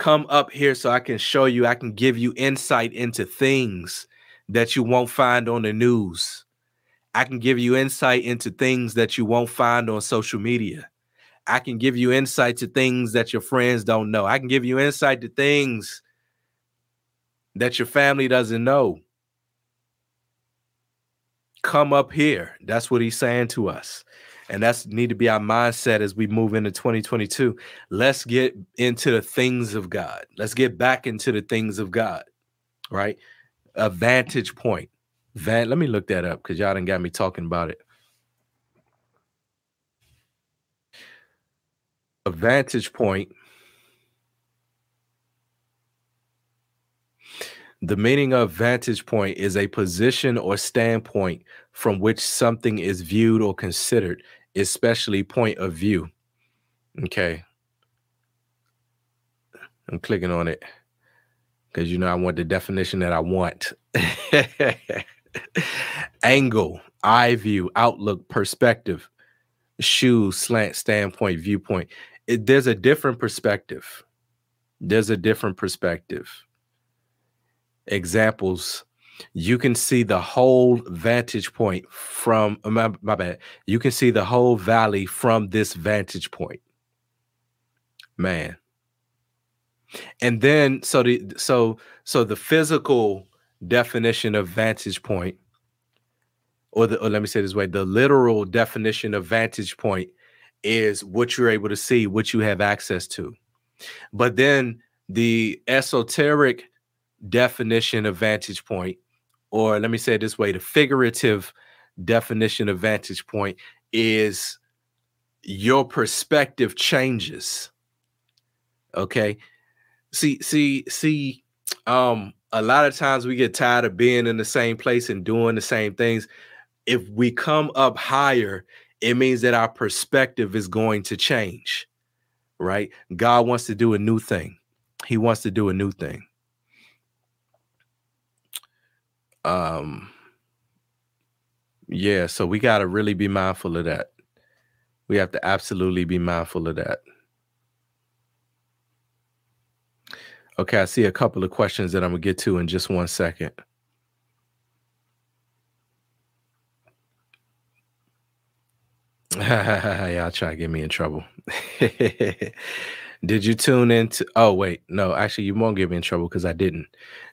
Come up here so I can show you, I can give you insight into things that you won't find on the news. I can give you insight into things that you won't find on social media. I can give you insight to things that your friends don't know. I can give you insight to things that your family doesn't know. Come up here. That's what he's saying to us. And that's need to be our mindset as we move into 2022. Let's get into the things of God. Let's get back into the things of God. Right? A vantage point. Van, let me look that up because y'all done got me talking about it. a vantage point The meaning of vantage point is a position or standpoint from which something is viewed or considered, especially point of view. Okay. I'm clicking on it because you know I want the definition that I want. (laughs) Angle, eye view, outlook, perspective, shoe, slant, standpoint, viewpoint it, there's a different perspective. There's a different perspective. Examples you can see the whole vantage point from uh, my, my, bad you can see the whole valley from this vantage point man and then so the so so the physical definition of vantage point or the or let me say this way the literal definition of vantage point is what you're able to see, what you have access to. But then the esoteric definition of vantage point, or let me say it this way, the figurative definition of vantage point is your perspective changes. Okay. See, see, see, um, a lot of times we get tired of being in the same place and doing the same things. If we come up higher, it means that our perspective is going to change, right? God wants to do a new thing. He wants to do a new thing. Um, yeah, so we got to really be mindful of that. We have to absolutely be mindful of that. Okay, I see a couple of questions that I'm going to get to in just one second. (laughs) Y'all try to get me in trouble. (laughs) Did you tune into? Oh wait, no. Actually, you won't get me in trouble because I didn't.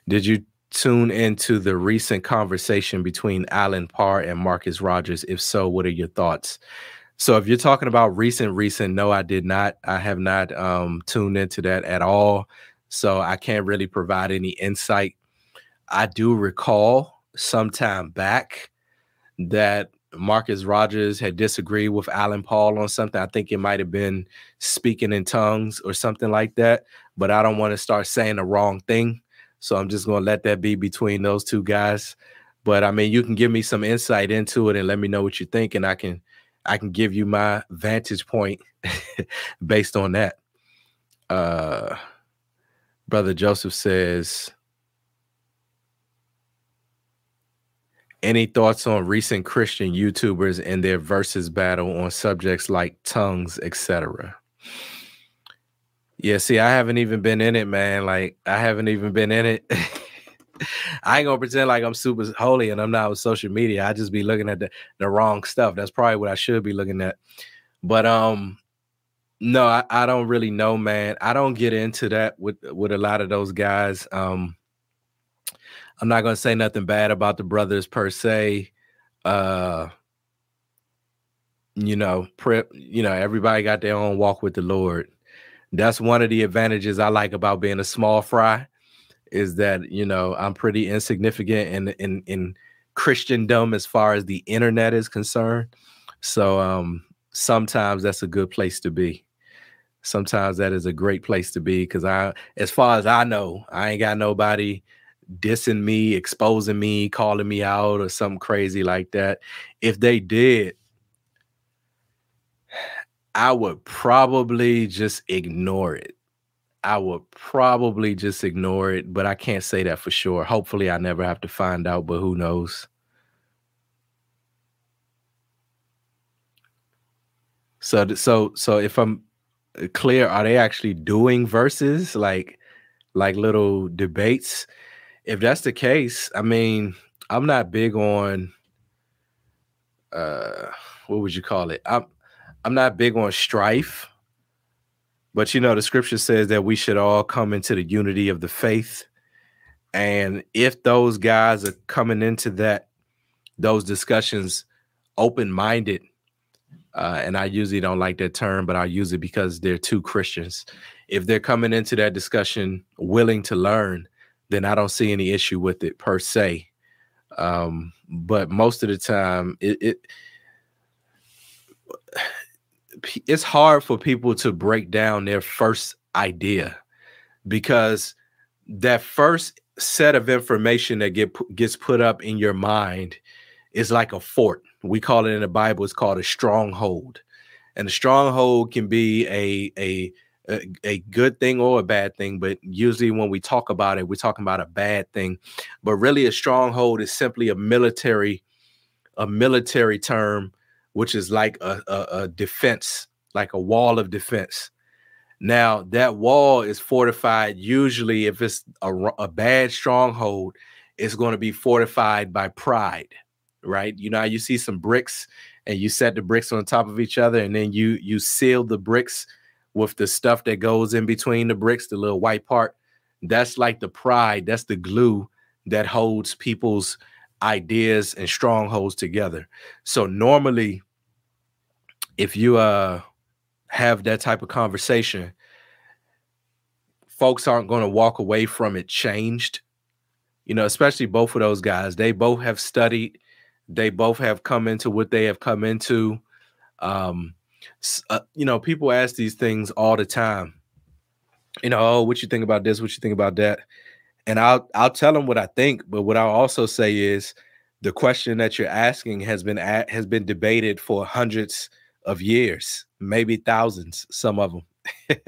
Did you tune into the recent conversation between Allen Parr and Marcus Rogers? If so, what are your thoughts? So if you're talking about recent, recent, no, I did not. I have not um, tuned into that at all. So I can't really provide any insight. I do recall sometime back that Marcus Rogers had disagreed with Alan Paul on something. I think it might have been speaking in tongues or something like that. But I don't want to start saying the wrong thing. So I'm just going to let that be between those two guys. But I mean, you can give me some insight into it and let me know what you think, and I can I can give you my vantage point (laughs) based on that. Uh, Brother Joseph says, Any thoughts on recent Christian YouTubers and their versus battle on subjects like tongues, etc.? Yeah, see, I haven't even been in it, man. Like, I haven't even been in it. (laughs) I ain't gonna pretend like I'm super holy and I'm not with social media. I just be looking at the, the wrong stuff. That's probably what I should be looking at. But um, no, I, I don't really know, man. I don't get into that with with a lot of those guys. Um, I'm not gonna say nothing bad about the brothers per se. Uh, you know, prep. You know, everybody got their own walk with the Lord. That's one of the advantages I like about being a small fry is that you know I'm pretty insignificant in in in Christendom as far as the internet is concerned. So um sometimes that's a good place to be. Sometimes that is a great place to be because I as far as I know, I ain't got nobody dissing me, exposing me, calling me out or something crazy like that. If they did, I would probably just ignore it I would probably just ignore it, but I can't say that for sure. Hopefully, I never have to find out, but who knows? So, so, so if I'm uh, clear, are they actually doing verses like, like little debates? If that's the case, I mean, I'm not big on, uh, what would you call it? I'm, I'm not big on strife but you know, the scripture says that we should all come into the unity of the faith. And if those guys are coming into that, those discussions open minded, uh, and I usually don't like that term, but I use it because they're two Christians. If they're coming into that discussion willing to learn, then I don't see any issue with it per se. Um, but most of the time, it, it it's hard for people to break down their first idea because that first set of information that get gets put up in your mind is like a fort. We call it in the Bible. It's called a stronghold, and a stronghold can be a a a, a good thing or a bad thing. But usually, when we talk about it, we're talking about a bad thing. But really, a stronghold is simply a military a military term which is like a, a, a defense, like a wall of defense. Now, that wall is fortified. Usually, if it's a, a bad stronghold, it's going to be fortified by pride, right? You know, you see some bricks and you set the bricks on top of each other, and then you you seal the bricks with the stuff that goes in between the bricks, the little white part. That's like the pride. That's the glue that holds people's ideas and strongholds together. So normally, if you uh have that type of conversation, folks aren't going to walk away from it changed. You know, especially both of those guys. They both have studied. They both have come into what they have come into. Um, uh, you know, people ask these things all the time. You know, oh, what you think about this? What you think about that? And I'll I'll tell them what I think. But what I'll also say is, the question that you're asking has been at, has been debated for hundreds of years, maybe thousands, some of them. (laughs)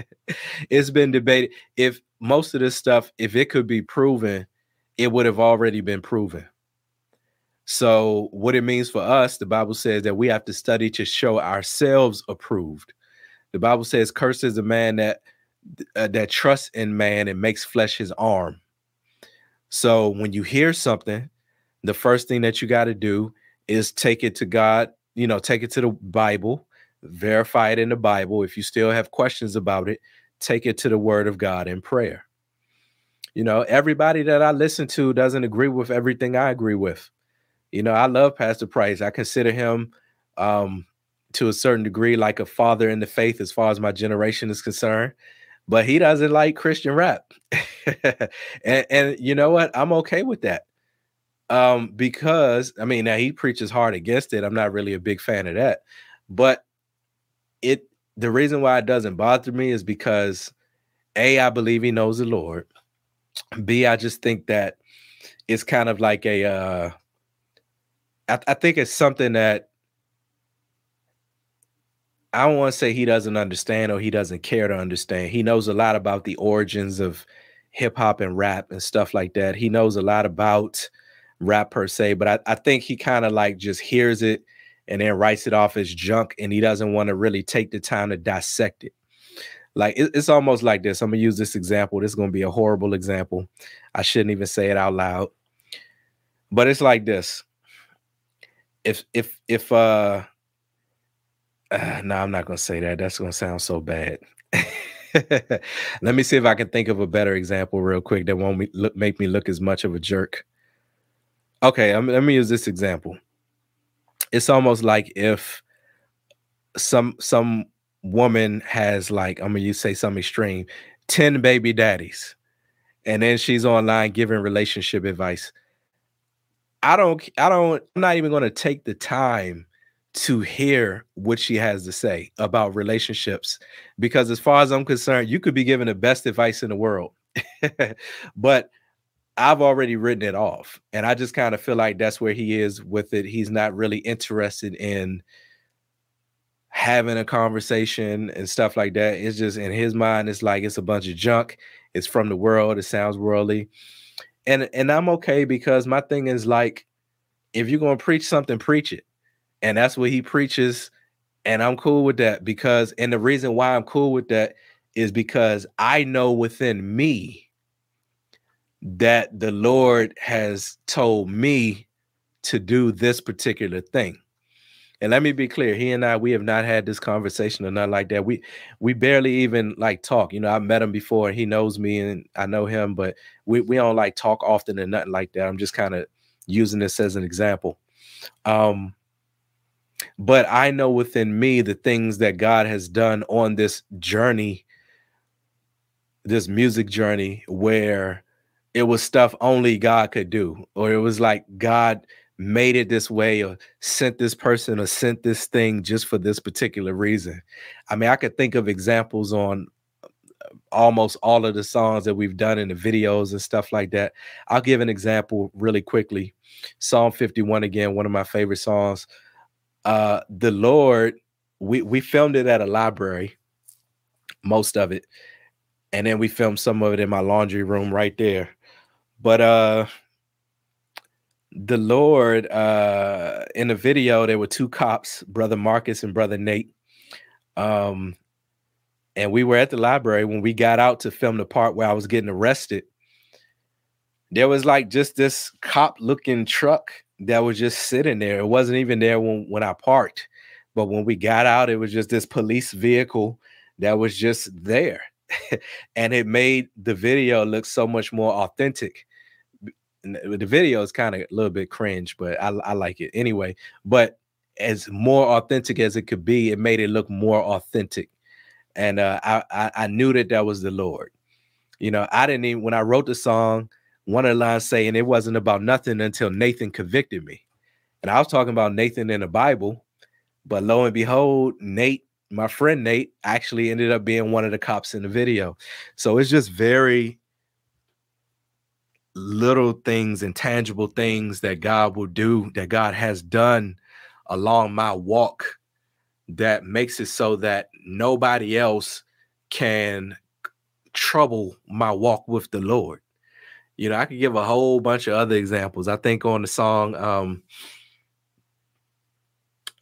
it's been debated. If most of this stuff, if it could be proven, it would have already been proven. So, what it means for us, the Bible says that we have to study to show ourselves approved. The Bible says, "Cursed is the man that uh, that trusts in man and makes flesh his arm." So, when you hear something, the first thing that you got to do is take it to God. You know, take it to the Bible, verify it in the Bible. If you still have questions about it, take it to the Word of God in prayer. You know, everybody that I listen to doesn't agree with everything I agree with. You know, I love Pastor Price. I consider him um, to a certain degree like a father in the faith as far as my generation is concerned, but he doesn't like Christian rap. (laughs) and, and you know what? I'm okay with that. Um, because I mean, now he preaches hard against it. I'm not really a big fan of that, but it the reason why it doesn't bother me is because a I believe he knows the Lord. B I just think that it's kind of like a uh, I, I think it's something that I don't want to say he doesn't understand or he doesn't care to understand. He knows a lot about the origins of hip hop and rap and stuff like that. He knows a lot about rap per se, but I, I think he kind of like just hears it and then writes it off as junk and he doesn't want to really take the time to dissect it. Like it, it's almost like this. I'm gonna use this example. This is gonna be a horrible example. I shouldn't even say it out loud. But it's like this. If if if uh, (sighs) uh no, I'm not gonna say that. That's gonna sound so bad. (laughs) Let me see if I can think of a better example real quick that won't look, make me look as much of a jerk. Okay, I'm, let me use this example. It's almost like if some some woman has like I'm gonna use say some extreme 10 baby daddies and then she's online giving relationship advice. I don't I don't I'm not even to take the time to hear what she has to say about relationships because as far as I'm concerned, you could be given the best advice in the world. (laughs) but I've already written it off. And I just kind of feel like that's where he is with it. He's not really interested in having a conversation and stuff like that. It's just in his mind, it's like it's a bunch of junk. It's from the world. It sounds worldly. And and I'm okay because my thing is like, if you're gonna preach something, preach it. And that's what he preaches. And I'm cool with that because, and the reason why I'm cool with that is because I know within me that the Lord has told me to do this particular thing. And let me be clear, he and I, we have not had this conversation or nothing like that. We we barely even like talk. You know, I've met him before and he knows me and I know him, but we, we don't like talk often and nothing like that. I'm just kind of using this as an example. Um, but I know within me the things that God has done on this journey, this music journey, where it was stuff only God could do, or it was like God made it this way or sent this person or sent this thing just for this particular reason. I mean, I could think of examples on uh, almost all of the songs that we've done in the videos and stuff like that. I'll give an example really quickly. Psalm 51 again, one of my favorite songs. Uh the Lord, we we filmed it at a library, most of it. And then we filmed some of it in my laundry room right there. But uh the Lord, uh, in the video, there were two cops, brother Marcus and brother Nate. Um, and we were at the library when we got out to film the part where I was getting arrested. There was like just this cop looking truck that was just sitting there. It wasn't even there when, when I parked, but when we got out, it was just this police vehicle that was just there. (laughs) and it made the video look so much more authentic the video is kind of a little bit cringe, but I, I like it anyway. But as more authentic as it could be, it made it look more authentic, and uh, I, I, I knew that that was the Lord. You know, I didn't even when I wrote the song, one of the lines saying it wasn't about nothing until Nathan convicted me, and I was talking about Nathan in the Bible, but lo and behold, Nate, my friend Nate, actually ended up being one of the cops in the video. So it's just very little things and tangible things that God will do, that God has done along my walk that makes it so that nobody else can trouble my walk with the Lord. You know, I could give a whole bunch of other examples. I think on the song um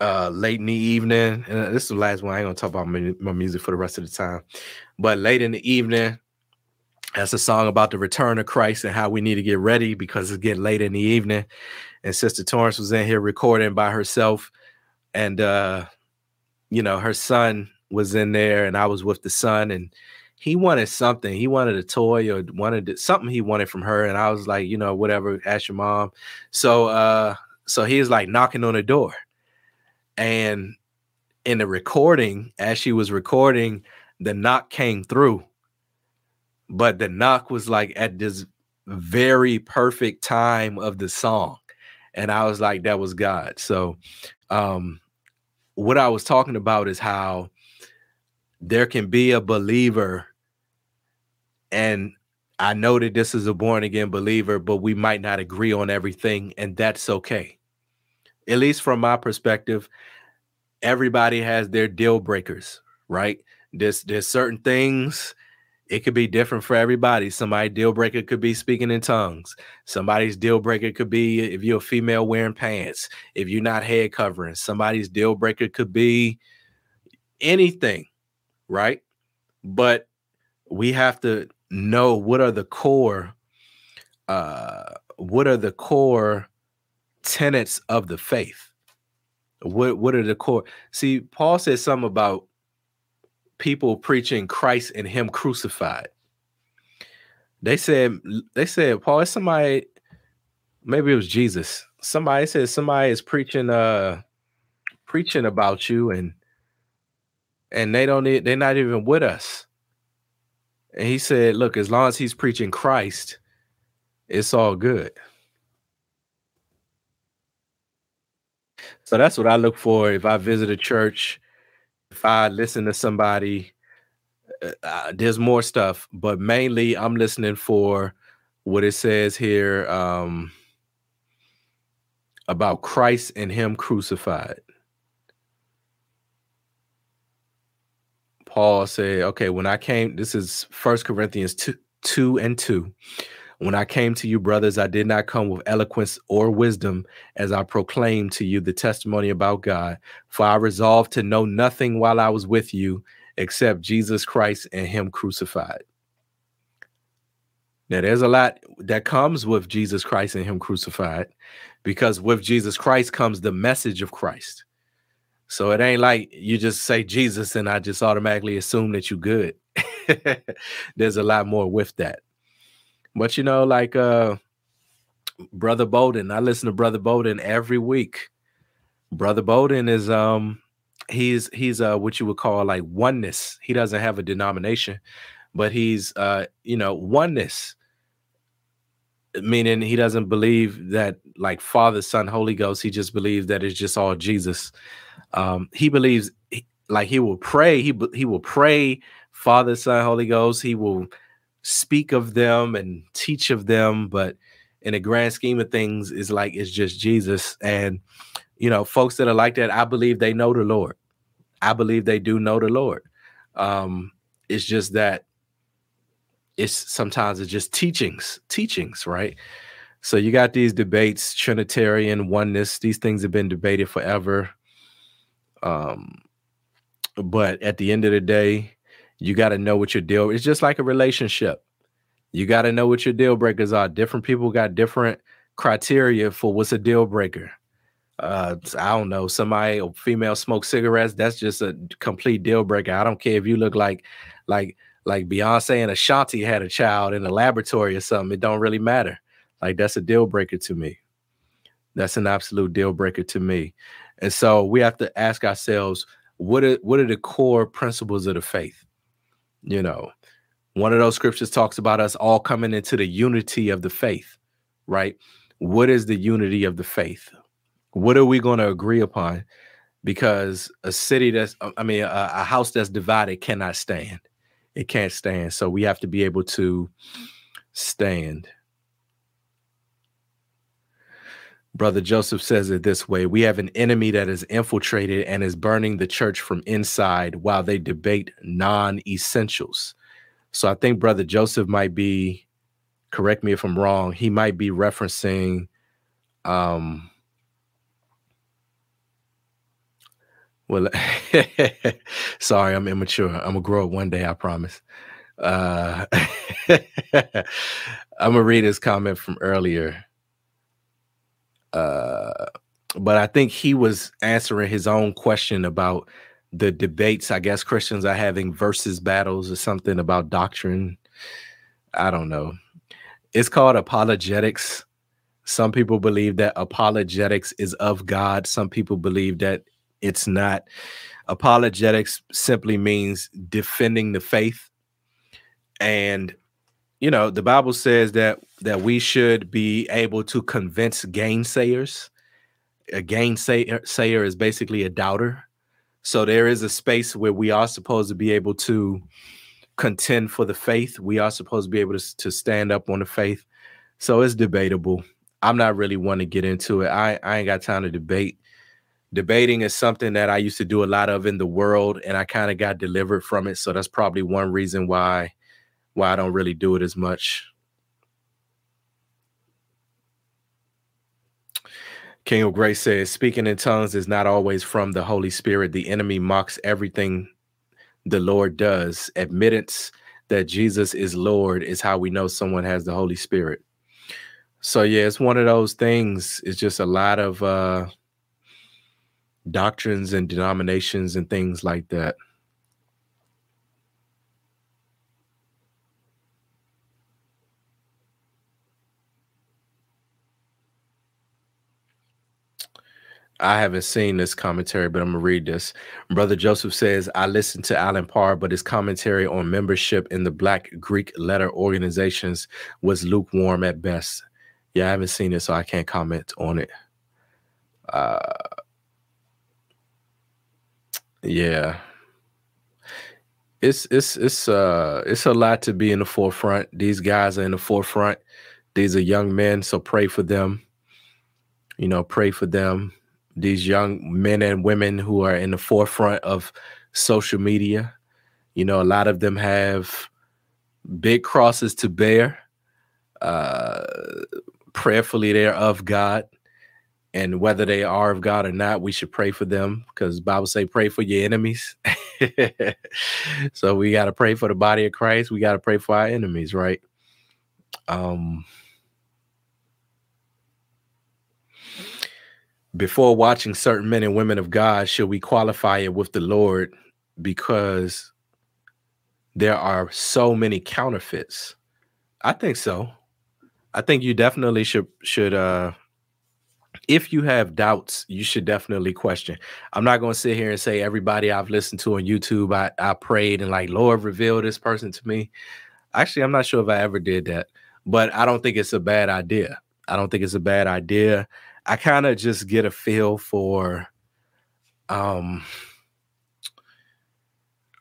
uh late in the evening, and this is the last one. I ain't gonna talk about my, my music for the rest of the time, but late in the evening, that's a song about the return of Christ and how we need to get ready because it's getting late in the evening. And Sister Torrance was in here recording by herself. And uh, you know, her son was in there, and I was with the son, and he wanted something. He wanted a toy or wanted something he wanted from her. And I was like, you know, whatever, ask your mom. So uh, so he was like knocking on the door. And in the recording, as she was recording, the knock came through. But the knock was like at this very perfect time of the song. And I was like, that was God. So um what I was talking about is how there can be a believer and I know that this is a born again believer, but we might not agree on everything, and that's okay. At least from my perspective, everybody has their deal breakers, right? There's there's certain things it could be different for everybody. Somebody deal breaker could be speaking in tongues. Somebody's deal breaker could be if you're a female wearing pants, if you're not head covering. Somebody's deal breaker could be anything, right? But we have to know what are the core uh what are the core tenets of the faith what what are the core see paul said something about people preaching christ and him crucified. They said they said paul it's somebody maybe it was jesus. Somebody said somebody is preaching uh preaching about you and and they don't they're not even with us. And he said, Look, as long as he's preaching Christ, it's all good. So that's what I look for if I visit a church, if I listen to somebody. Uh, uh there's more stuff, but mainly I'm listening for what it says here um, about Christ and Him crucified. Paul said, okay, when I came, this is First Corinthians 2, 2 and 2. When I came to you, brothers, I did not come with eloquence or wisdom as I proclaimed to you the testimony about God. For I resolved to know nothing while I was with you except Jesus Christ and Him crucified. Now, there's a lot that comes with Jesus Christ and Him crucified because with Jesus Christ comes the message of Christ. So it ain't like you just say Jesus and I just automatically assume that you're good. (laughs) There's a lot more with that. But you know, like uh Brother Bowden, I listen to Brother Bowden every week. Brother Bowden is um he's he's uh what you would call like oneness. He doesn't have a denomination, but he's uh you know oneness meaning he doesn't believe that like father son holy ghost he just believes that it's just all jesus um, he believes like he will pray. He he will pray Father, Son, Holy Ghost. He will speak of them and teach of them, but in the grand scheme of things, is like it's just Jesus. And you know, folks that are like that, I believe they know the Lord. I believe they do know the Lord. Um, it's just that it's sometimes it's just teachings, teachings, right? So you got these debates, Trinitarian, oneness, these things have been debated forever. Um, but at the end of the day, you got to know what your deal. It's just like a relationship. You got to know what your deal breakers are. Different people got different criteria for what's a deal breaker. Uh, I don't know. Somebody, a female smoke cigarettes. That's just a complete deal breaker. I don't care if you look like, like, like Beyonce and Ashanti had a child in a laboratory or something. It don't really matter. Like that's a deal breaker to me. That's an absolute deal breaker to me. And so we have to ask ourselves, what are what are the core principles of the faith? You know, one of those scriptures talks about us all coming into the unity of the faith, right? What is the unity of the faith? What are we going to agree upon? Because a city that's, uh, I mean, a, a house that's divided cannot stand. It can't stand. So we have to be able to stand. Brother Joseph says it this way We have an enemy that is infiltrated and is burning the church from inside while they debate non essentials. So I think Brother Joseph might be, correct me if I'm wrong, he might be referencing, um, well, (laughs) sorry, I'm immature. I'm gonna grow up one day, I promise. Uh, (laughs) I'm gonna read his comment from earlier. Uh, but I think he was answering his own question about the debates I guess Christians are having versus battles or something about doctrine. I don't know. It's called apologetics. Some people believe that apologetics is of God. Some people believe that It's not apologetics simply means defending the faith. And you know, the Bible says that that we should be able to convince gainsayers. A gainsayer is basically a doubter. So there is a space where we are supposed to be able to contend for the faith. We are supposed to be able to, to stand up on the faith. So it's debatable. I'm not really one to get into it. I, I ain't got time to debate. Debating is something that I used to do a lot of in the world, and I kind of got delivered from it. So that's probably one reason why why I don't really do it as much. King of Grace says, speaking in tongues is not always from the Holy Spirit. The enemy mocks everything the Lord does. Admittance that Jesus is Lord is how we know someone has the Holy Spirit. So yeah, it's one of those things. It's just a lot of uh doctrines and denominations and things like that. I haven't seen this commentary, but I'm gonna read this. Brother Joseph says, I listened to Allen Parr, but his commentary on membership in the Black Greek letter organizations was lukewarm at best. Yeah, I haven't seen it, so I can't comment on it. Uh yeah. It's it's it's uh it's a lot to be in the forefront. These guys are in the forefront. These are young men, so pray for them. You know, pray for them these young men and women who are in the forefront of social media. You know, a lot of them have big crosses to bear. Uh, prayerfully, they're of God, and whether they are of God or not, we should pray for them because Bible say pray for your enemies. (laughs) so we got to pray for the body of Christ. We got to pray for our enemies, right? Um, before watching certain men and women of God, should we qualify it with the Lord because there are so many counterfeits? I think so. I think you definitely should should uh if you have doubts, you should definitely question. I'm not going to sit here and say everybody I've listened to on YouTube, I, I prayed and like, Lord, reveal this person to me. Actually, I'm not sure if I ever did that, but I don't think it's a bad idea. I don't think it's a bad idea. I kind of just get a feel for um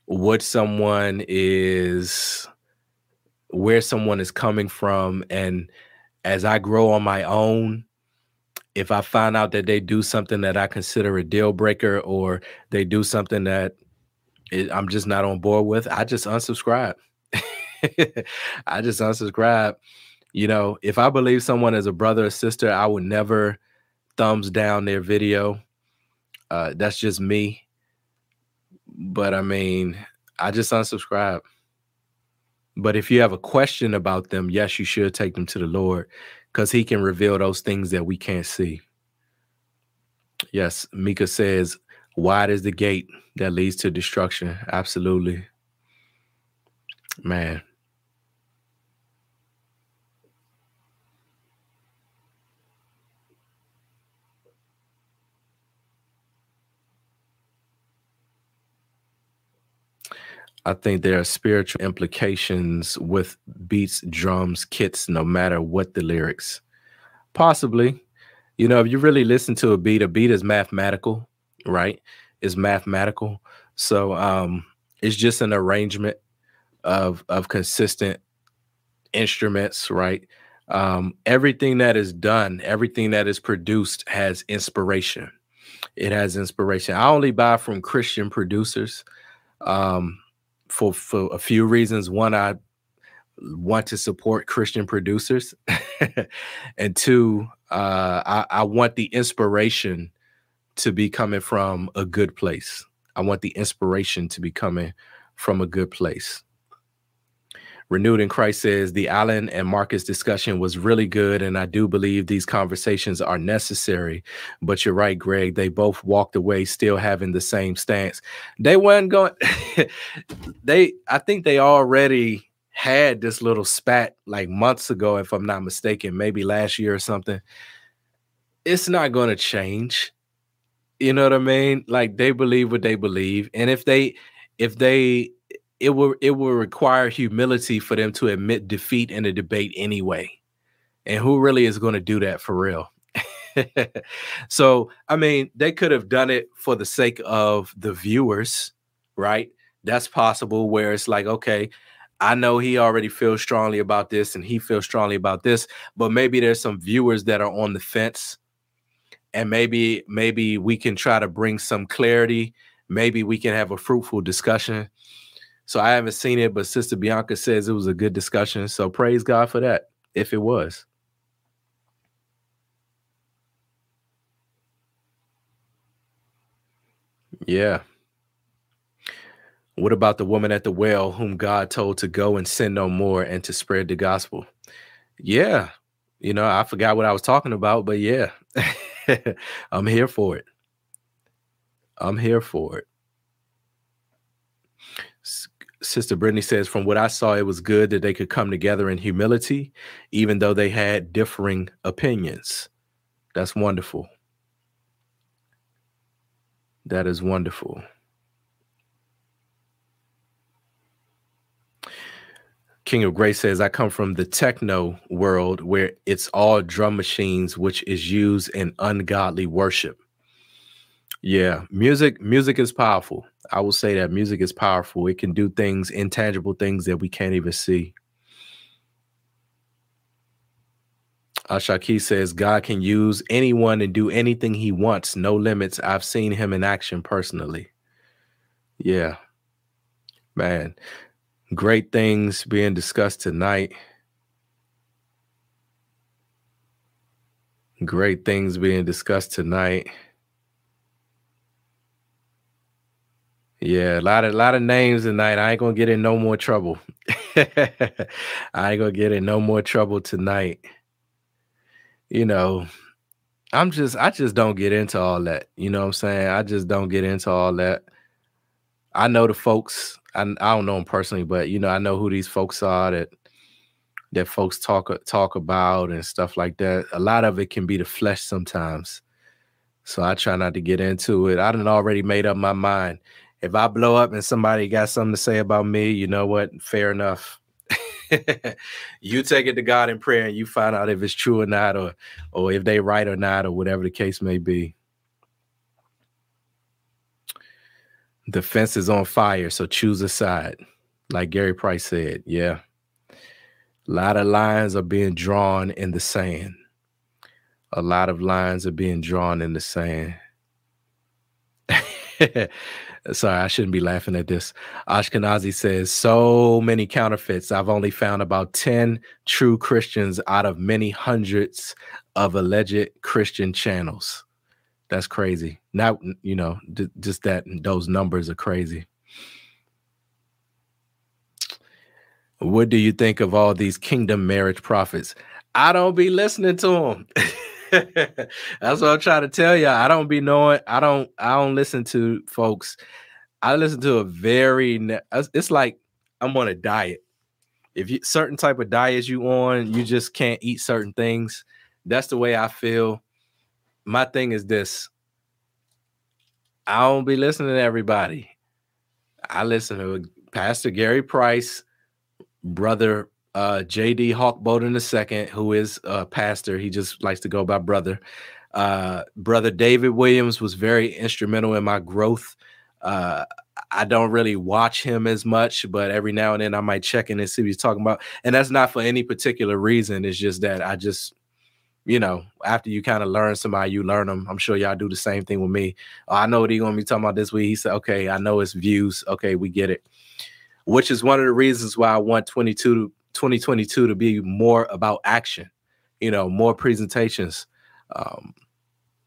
what someone is where someone is coming from and as I grow on my own if I find out that they do something that I consider a deal breaker or they do something that it, I'm just not on board with, I just unsubscribe. (laughs) I just unsubscribe. You know, if I believe someone is a brother or sister, I would never thumbs down their video. Uh, that's just me. But I mean, I just unsubscribe. But if you have a question about them, yes, you should take them to the Lord because He can reveal those things that we can't see. Yes, Mika says, wide is the gate that leads to destruction. Absolutely. Man. I think there are spiritual implications with beats, drums, kits, no matter what the lyrics. Possibly. You know, if you really listen to a beat, a beat is mathematical, right? It's mathematical. So um it's just an arrangement of of consistent instruments, right? Um, everything that is done, everything that is produced has inspiration. It has inspiration. I only buy from Christian producers. Um, for for a few reasons. One, I want to support Christian producers, (laughs) and two, uh, I, I want the inspiration to be coming from a good place. I want the inspiration to be coming from a good place. Renewed in Christ says the Allen and Marcus discussion was really good, and I do believe these conversations are necessary. But you're right, Greg. They both walked away still having the same stance. They weren't going. (laughs) they, I think, they already had this little spat like months ago, if I'm not mistaken, maybe last year or something. It's not going to change. You know what I mean? Like they believe what they believe, and if they, if they, it will it will require humility for them to admit defeat in a debate anyway. And who really is going to do that for real? (laughs) so, I mean, they could have done it for the sake of the viewers, right? That's possible where it's like, okay, I know he already feels strongly about this and he feels strongly about this, but maybe there's some viewers that are on the fence and maybe maybe we can try to bring some clarity, maybe we can have a fruitful discussion. So I haven't seen it, but Sister Bianca says it was a good discussion. So praise God for that if it was. Yeah. What about the woman at the well whom God told to go and sin no more and to spread the gospel? Yeah. You know, I forgot what I was talking about, but yeah, (laughs) I'm here for it. I'm here for it. Sister Brittany says, from what I saw, it was good that they could come together in humility, even though they had differing opinions. That's wonderful. That is wonderful. King of Grace says, I come from the techno world where it's all drum machines, which is used in ungodly worship. Yeah, music, music is powerful. I will say that music is powerful. It can do things, intangible things that we can't even see. Uh, Ashaki says God can use anyone and do anything he wants, no limits. I've seen him in action personally. Yeah. Man, Great things being discussed tonight. Great things being discussed tonight. Yeah, a lot of lot of names tonight. I ain't gonna get in no more trouble. (laughs) I ain't gonna get in no more trouble tonight. You know, I'm just I just don't get into all that. You know what I'm saying? I just don't get into all that. I know the folks I, I don't know them personally, but you know, I know who these folks are that that folks talk talk about and stuff like that. A lot of it can be the flesh sometimes. So I try not to get into it. I done already made up my mind. If I blow up and somebody got something to say about me, you know what? Fair enough. (laughs) you take it to God in prayer and you find out if it's true or not, or or if they right or not, or whatever the case may be. The fence is on fire, so choose a side. Like Gary Price said, yeah. A lot of lines are being drawn in the sand. A lot of lines are being drawn in the sand. (laughs) Sorry, I shouldn't be laughing at this. Ashkenazi says, so many counterfeits. I've only found about 10 true Christians out of many hundreds of alleged Christian channels. That's crazy. Now, you know, just that those numbers are crazy. What do you think of all these kingdom marriage prophets? I don't be listening to them. (laughs) That's what I'm trying to tell you. I don't be knowing. I don't. I don't listen to folks. I listen to a very. It's like I'm on a diet. If you certain type of diet you on, you just can't eat certain things. That's the way I feel my thing is this I don't be listening to everybody. I listen to Pastor Gary Price, brother uh, JD Hawkboden II, who is a pastor. He just likes to go by brother. Uh, brother David Williams was very instrumental in my growth. Uh, I don't really watch him as much, but every now and then I might check in and see what he's talking about. And that's not for any particular reason. It's just that I just you know, after you kind of learn somebody, you learn them. I'm sure y'all do the same thing with me. Oh, I know what he gonna be talking about this week. He said, okay, I know it's views. Okay, we get it. Which is one of the reasons why I want 22 2022 to be more about action, you know, more presentations. Um,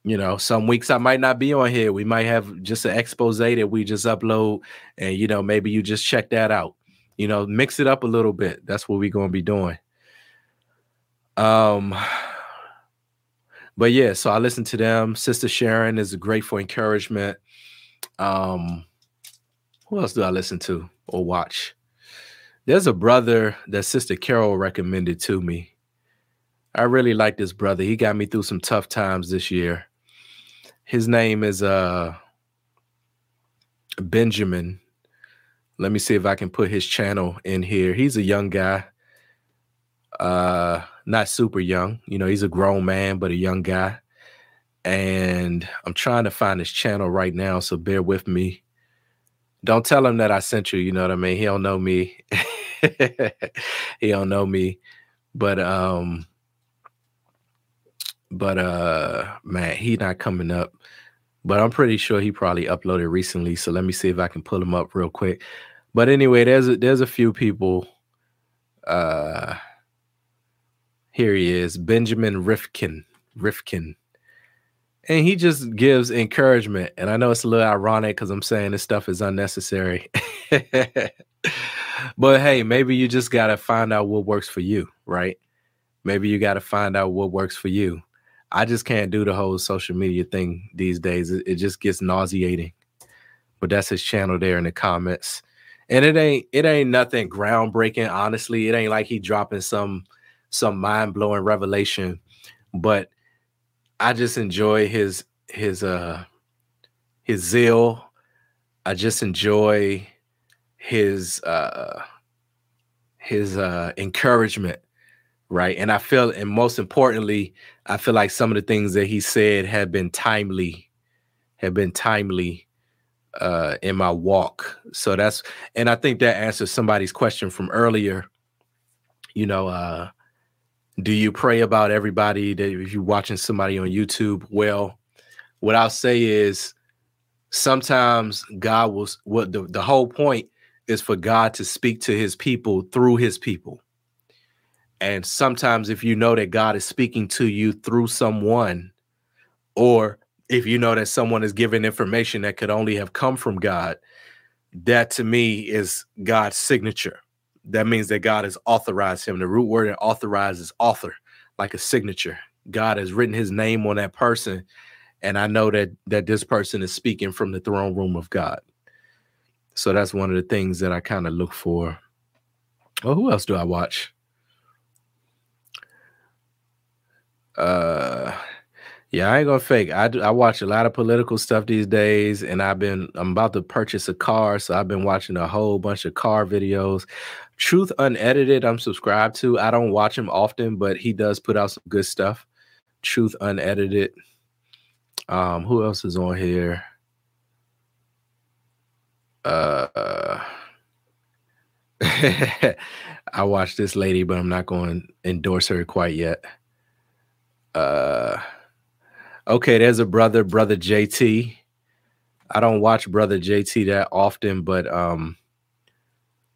you know, some weeks I might not be on here. We might have just an expose that we just upload, and you know, maybe you just check that out. You know, mix it up a little bit. That's what we're gonna be doing. Um but yeah, so I listen to them. Sister Sharon is great for encouragement. Um, who else do I listen to or watch? There's a brother that Sister Carol recommended to me. I really like this brother. He got me through some tough times this year. His name is uh Benjamin. Let me see if I can put his channel in here. He's a young guy. Uh not super young. You know, he's a grown man, but a young guy. And I'm trying to find his channel right now, so bear with me. Don't tell him that I sent you, you know what I mean? He don't know me. (laughs) he don't know me. But um but uh man, he not coming up. But I'm pretty sure he probably uploaded recently. So let me see if I can pull him up real quick. But anyway, there's a, there's a few people. Uh here he is, Benjamin Rifkin. Rifkin. And he just gives encouragement. And I know it's a little ironic because I'm saying this stuff is unnecessary. (laughs) but hey, maybe you just got to find out what works for you, right? Maybe you got to find out what works for you. I just can't do the whole social media thing these days. It, it, just gets nauseating. But that's his channel there in the comments. And it ain't it ain't nothing groundbreaking, honestly. It ain't like he dropping some some mind-blowing revelation, but I just enjoy his his uh his zeal. I just enjoy his uh his uh encouragement right and i feel and most importantly i feel like some of the things that he said have been timely have been timely uh in my walk. So that's and i think that answers somebody's question from earlier. You know uh do you pray about everybody that if you're watching somebody on youtube? Well what i'll say is sometimes god will what the, the whole point is for god to speak to his people through his people and sometimes, if you know that God is speaking to you through someone, or if you know that someone is giving information that could only have come from God, that to me is God's signature. That means that God has authorized him. The root word in authorize is author, like a signature. God has written his name on that person. And I know that that this person is speaking from the throne room of God. So that's one of the things that I kind of look for. Oh, who else do I watch? Uh yeah, I ain't gonna fake. I do, I watch a lot of political stuff these days, and I've been I'm about to purchase a car, so I've been watching a whole bunch of car videos. Truth Unedited, I'm subscribed to. I don't watch him often, but he does put out some good stuff. Truth Unedited. Um, who else is on here? Uh, (laughs) I watched this lady, but I'm not going to endorse her quite yet uh okay there's a brother brother jt i don't watch brother jt that often but um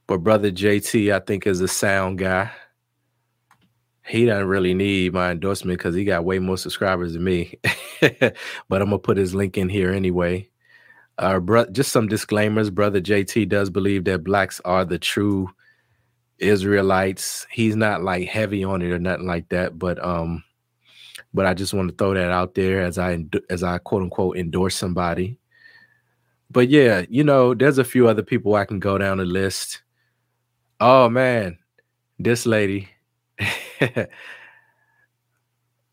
but brother jt i think is a sound guy. He doesn't really need my endorsement because he got way more subscribers than me. (laughs) But i'm gonna put his link in here anyway. Uh bro- just some disclaimers. Brother jt does believe that blacks are the true israelites. He's not like heavy on it or nothing like that but um but I just want to throw that out there as I as I quote unquote endorse somebody. But yeah, you know, there's a few other people I can go down the list. Oh man, this lady, (laughs)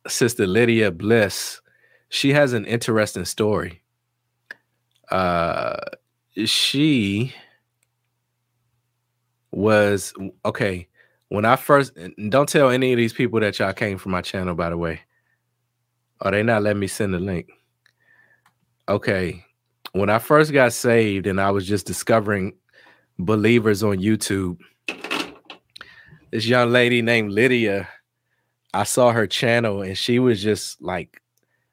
Sister Lydia Bliss, she has an interesting story. Uh, she was okay when I first. Don't tell any of these people that y'all came from my channel, by the way. Are oh, they not letting me send the link? Okay. When I first got saved and I was just discovering believers on YouTube, this young lady named Lydia, I saw her channel and she was just like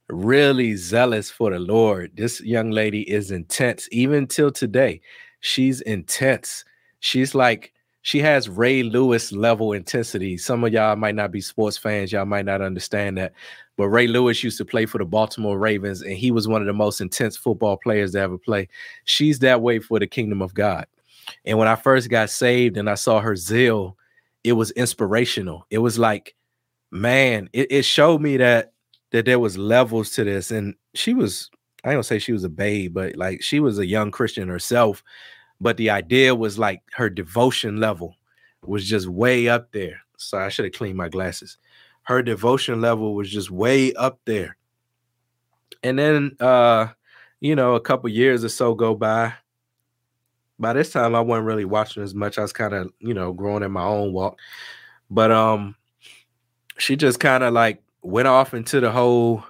really zealous for the Lord. This young lady is intense, even till today. She's intense. She's like, she has Ray Lewis level intensity. Some of y'all might not be sports fans, y'all might not understand that. But Ray Lewis used to play for the Baltimore Ravens, and he was one of the most intense football players to ever play. She's that way for the kingdom of God. And when I first got saved and I saw her zeal, it was inspirational. It was like, man, it, it showed me that that there was levels to this. And she was, I don't say she was a babe, but like she was a young Christian herself. But the idea was like her devotion level was just way up there. So I should have cleaned my glasses her devotion level was just way up there. And then uh, you know, a couple years or so go by. By this time, I wasn't really watching as much. I was kind of, you know, growing in my own walk. But um, she just kind of like went off into the whole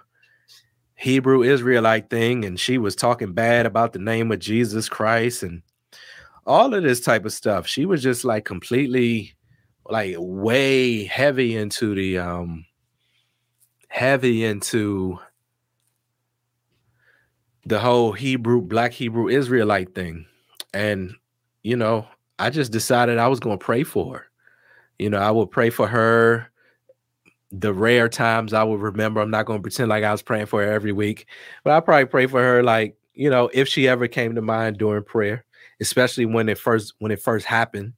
Hebrew Israelite thing, and she was talking bad about the name of Jesus Christ and all of this type of stuff. She was just like completely like way heavy into the um heavy into the whole Hebrew black Hebrew Israelite thing. And you know, I just decided I was going to pray for her. You know, I would pray for her the rare times I would remember. I'm not going to pretend like I was praying for her every week, but I probably pray for her like, you know, if she ever came to mind during prayer, especially when it first when it first happened,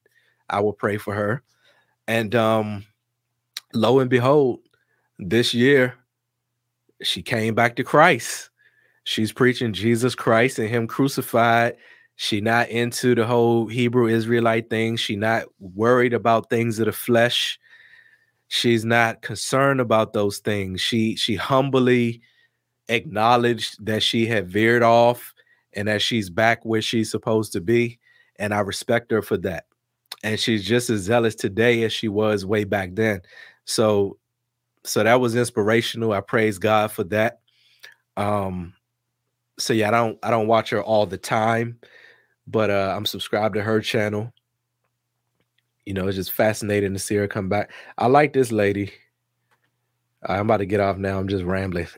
I would pray for her. And um lo and behold, this year she came back to Christ. She's preaching Jesus Christ and him crucified. She not into the whole Hebrew Israelite thing. She not worried about things of the flesh she's not concerned about those things she she humbly acknowledged that she had veered off and that she's back where she's supposed to be and i respect her for that and she's just as zealous today as she was way back then so so that was inspirational i praise god for that um so yeah i don't i don't watch her all the time but uh i'm subscribed to her channel you know, it's just fascinating to see her come back. I like this lady. I'm about to get off now. I'm just rambling.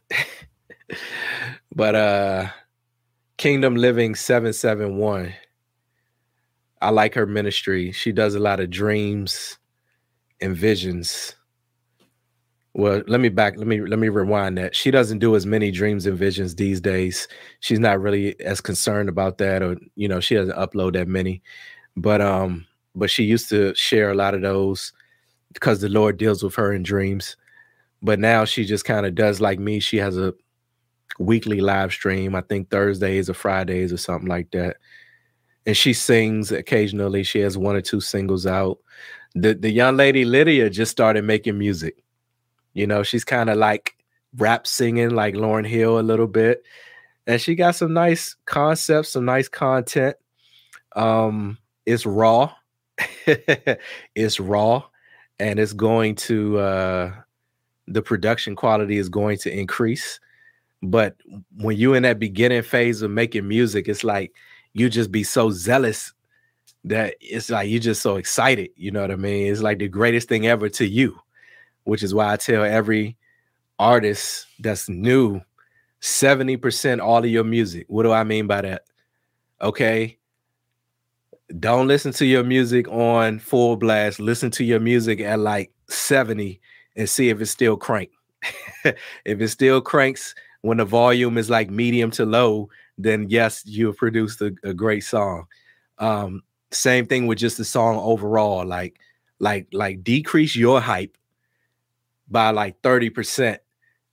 (laughs) but uh Kingdom Living 771. I like her ministry. She does a lot of dreams and visions. Well, let me back, let me let me rewind that. She doesn't do as many dreams and visions these days. She's not really as concerned about that, or you know, she doesn't upload that many. But um, but she used to share a lot of those because the Lord deals with her in dreams. But now she just kind of does like me. She has a weekly live stream, I think Thursdays or Fridays or something like that. And she sings occasionally. She has one or two singles out. The the young lady Lydia just started making music. You know, she's kind of like rap singing like Lauryn Hill a little bit. And she got some nice concepts, some nice content. Um, it's raw (laughs) it's raw and it's going to uh the production quality is going to increase but when you're in that beginning phase of making music it's like you just be so zealous that it's like you're just so excited you know what i mean it's like the greatest thing ever to you which is why i tell every artist that's new 70% all of your music what do i mean by that okay don't listen to your music on full blast. Listen to your music at like 70 and see if it's still crank. (laughs) if it still cranks when the volume is like medium to low, then yes, you have produced a, a great song. Um, same thing with just the song overall. Like, like, like decrease your hype by like 30%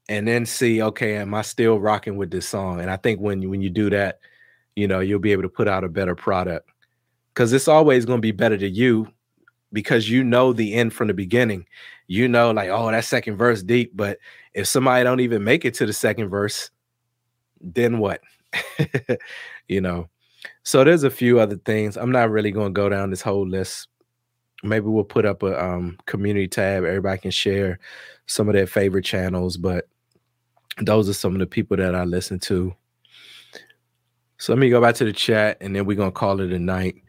and then see, okay, am I still rocking with this song? And I think when when you do that, you know, you'll be able to put out a better product because it's always going to be better to you because you know the end from the beginning. You know, like, oh, that second verse deep. But if somebody don't even make it to the second verse, then what? (laughs) you know. So there's a few other things. I'm not really going to go down this whole list. Maybe we'll put up a um, community tab. Everybody can share some of their favorite channels, but those are some of the people that I listen to. So let me go back to the chat and then we're going to call it a night.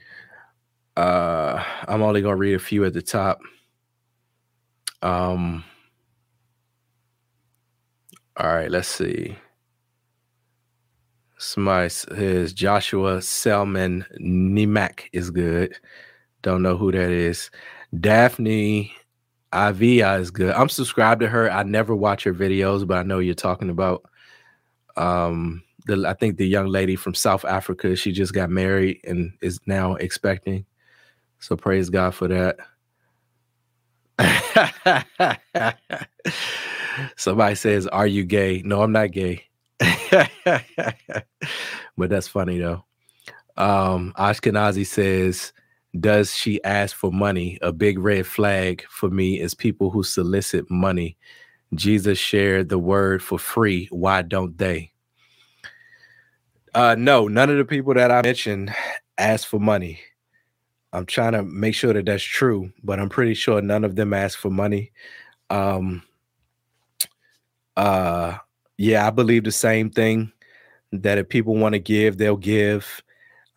Uh, I'm only going to read a few at the top. Um, all right, let's see. Somebody says Joshua Selman Nimmak is good. Don't know who that is. Daphne Avia is good. I'm subscribed to her. I never watch her videos, but I know you're talking about. Um, the I think the young lady from South Africa. She just got married and is now expecting. So praise God for that. (laughs) Somebody says, Are you gay? No, I'm not gay. (laughs) but that's funny though. Um, Ashkenazi says, Does she ask for money? A big red flag for me is people who solicit money. Jesus shared the word for free. Why don't they? Uh, no, none of the people that I mentioned asked for money. I'm trying to make sure that that's true, but I'm pretty sure none of them asked for money. Um, uh, yeah, I believe the same thing that if people want to give, they'll give.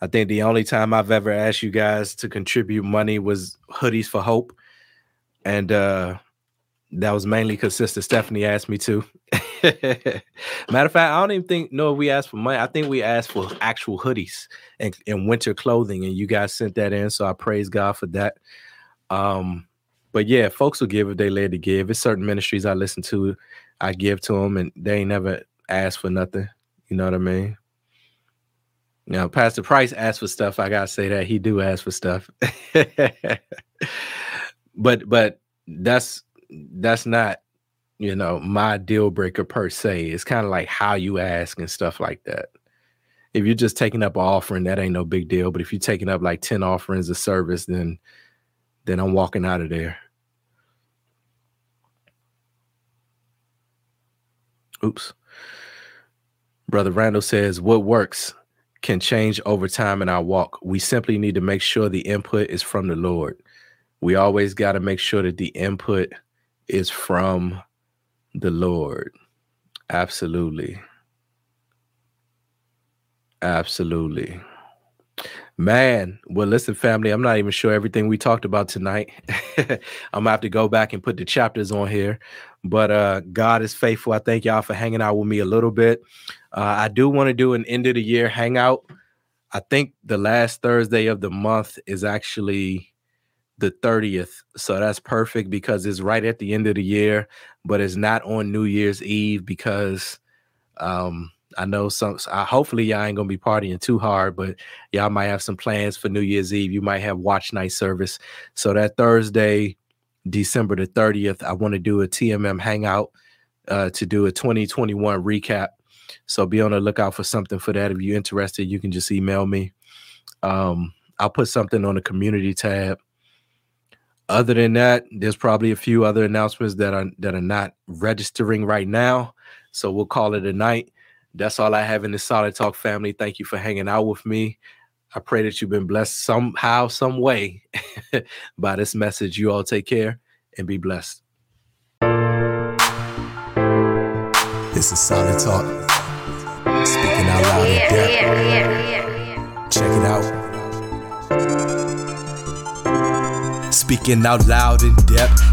I think the only time I've ever asked you guys to contribute money was hoodies for hope. And uh that was mainly because Sister Stephanie asked me to. (laughs) Matter of fact, I don't even think no we asked for money. I think we asked for actual hoodies and, and winter clothing, and you guys sent that in. So I praise God for that. Um, but yeah, folks will give if they led to give. It's certain ministries I listen to, I give to them, and they ain't never asked for nothing. You know what I mean? Now, Pastor Price asked for stuff. I gotta say that he do ask for stuff. (laughs) but but that's that's not you know my deal breaker per se. It's kind of like how you ask and stuff like that. If you're just taking up an offering, that ain't no big deal. But if you're taking up like 10 offerings of service, then then I'm walking out of there. Oops. Brother Randall says, What works can change over time in our walk. We simply need to make sure the input is from the Lord. We always got to make sure that the input is from the Lord. Absolutely. Absolutely. Man, well, listen, family, I'm not even sure everything we talked about tonight. (laughs) I'm gonna have to go back and put the chapters on here. But uh God is faithful. I thank y'all for hanging out with me a little bit. Uh, I do want to do an end of the year hangout. I think the last Thursday of the month is actually the 30th. So that's perfect because it's right at the end of the year, but it's not on New Year's Eve because um I know some uh, hopefully y'all ain't gonna be partying too hard, but y'all might have some plans for New Year's Eve. You might have watch night service. So that Thursday, December the 30th, I want to do a TMM hangout uh, to do a 2021 recap. So be on the lookout for something for that. If you're interested, you can just email me. Um, I'll put something on the community tab other than that, there's probably a few other announcements that are that are not registering right now. So we'll call it a night. That's all I have in the Solid Talk family. Thank you for hanging out with me. I pray that you've been blessed somehow, some way (laughs) by this message. You all take care and be blessed. This is Solid Talk. Speaking out loud Check it out. Speaking out loud in depth.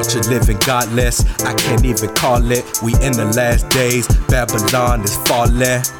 Culture living godless, I can't even call it. We in the last days, Babylon is falling.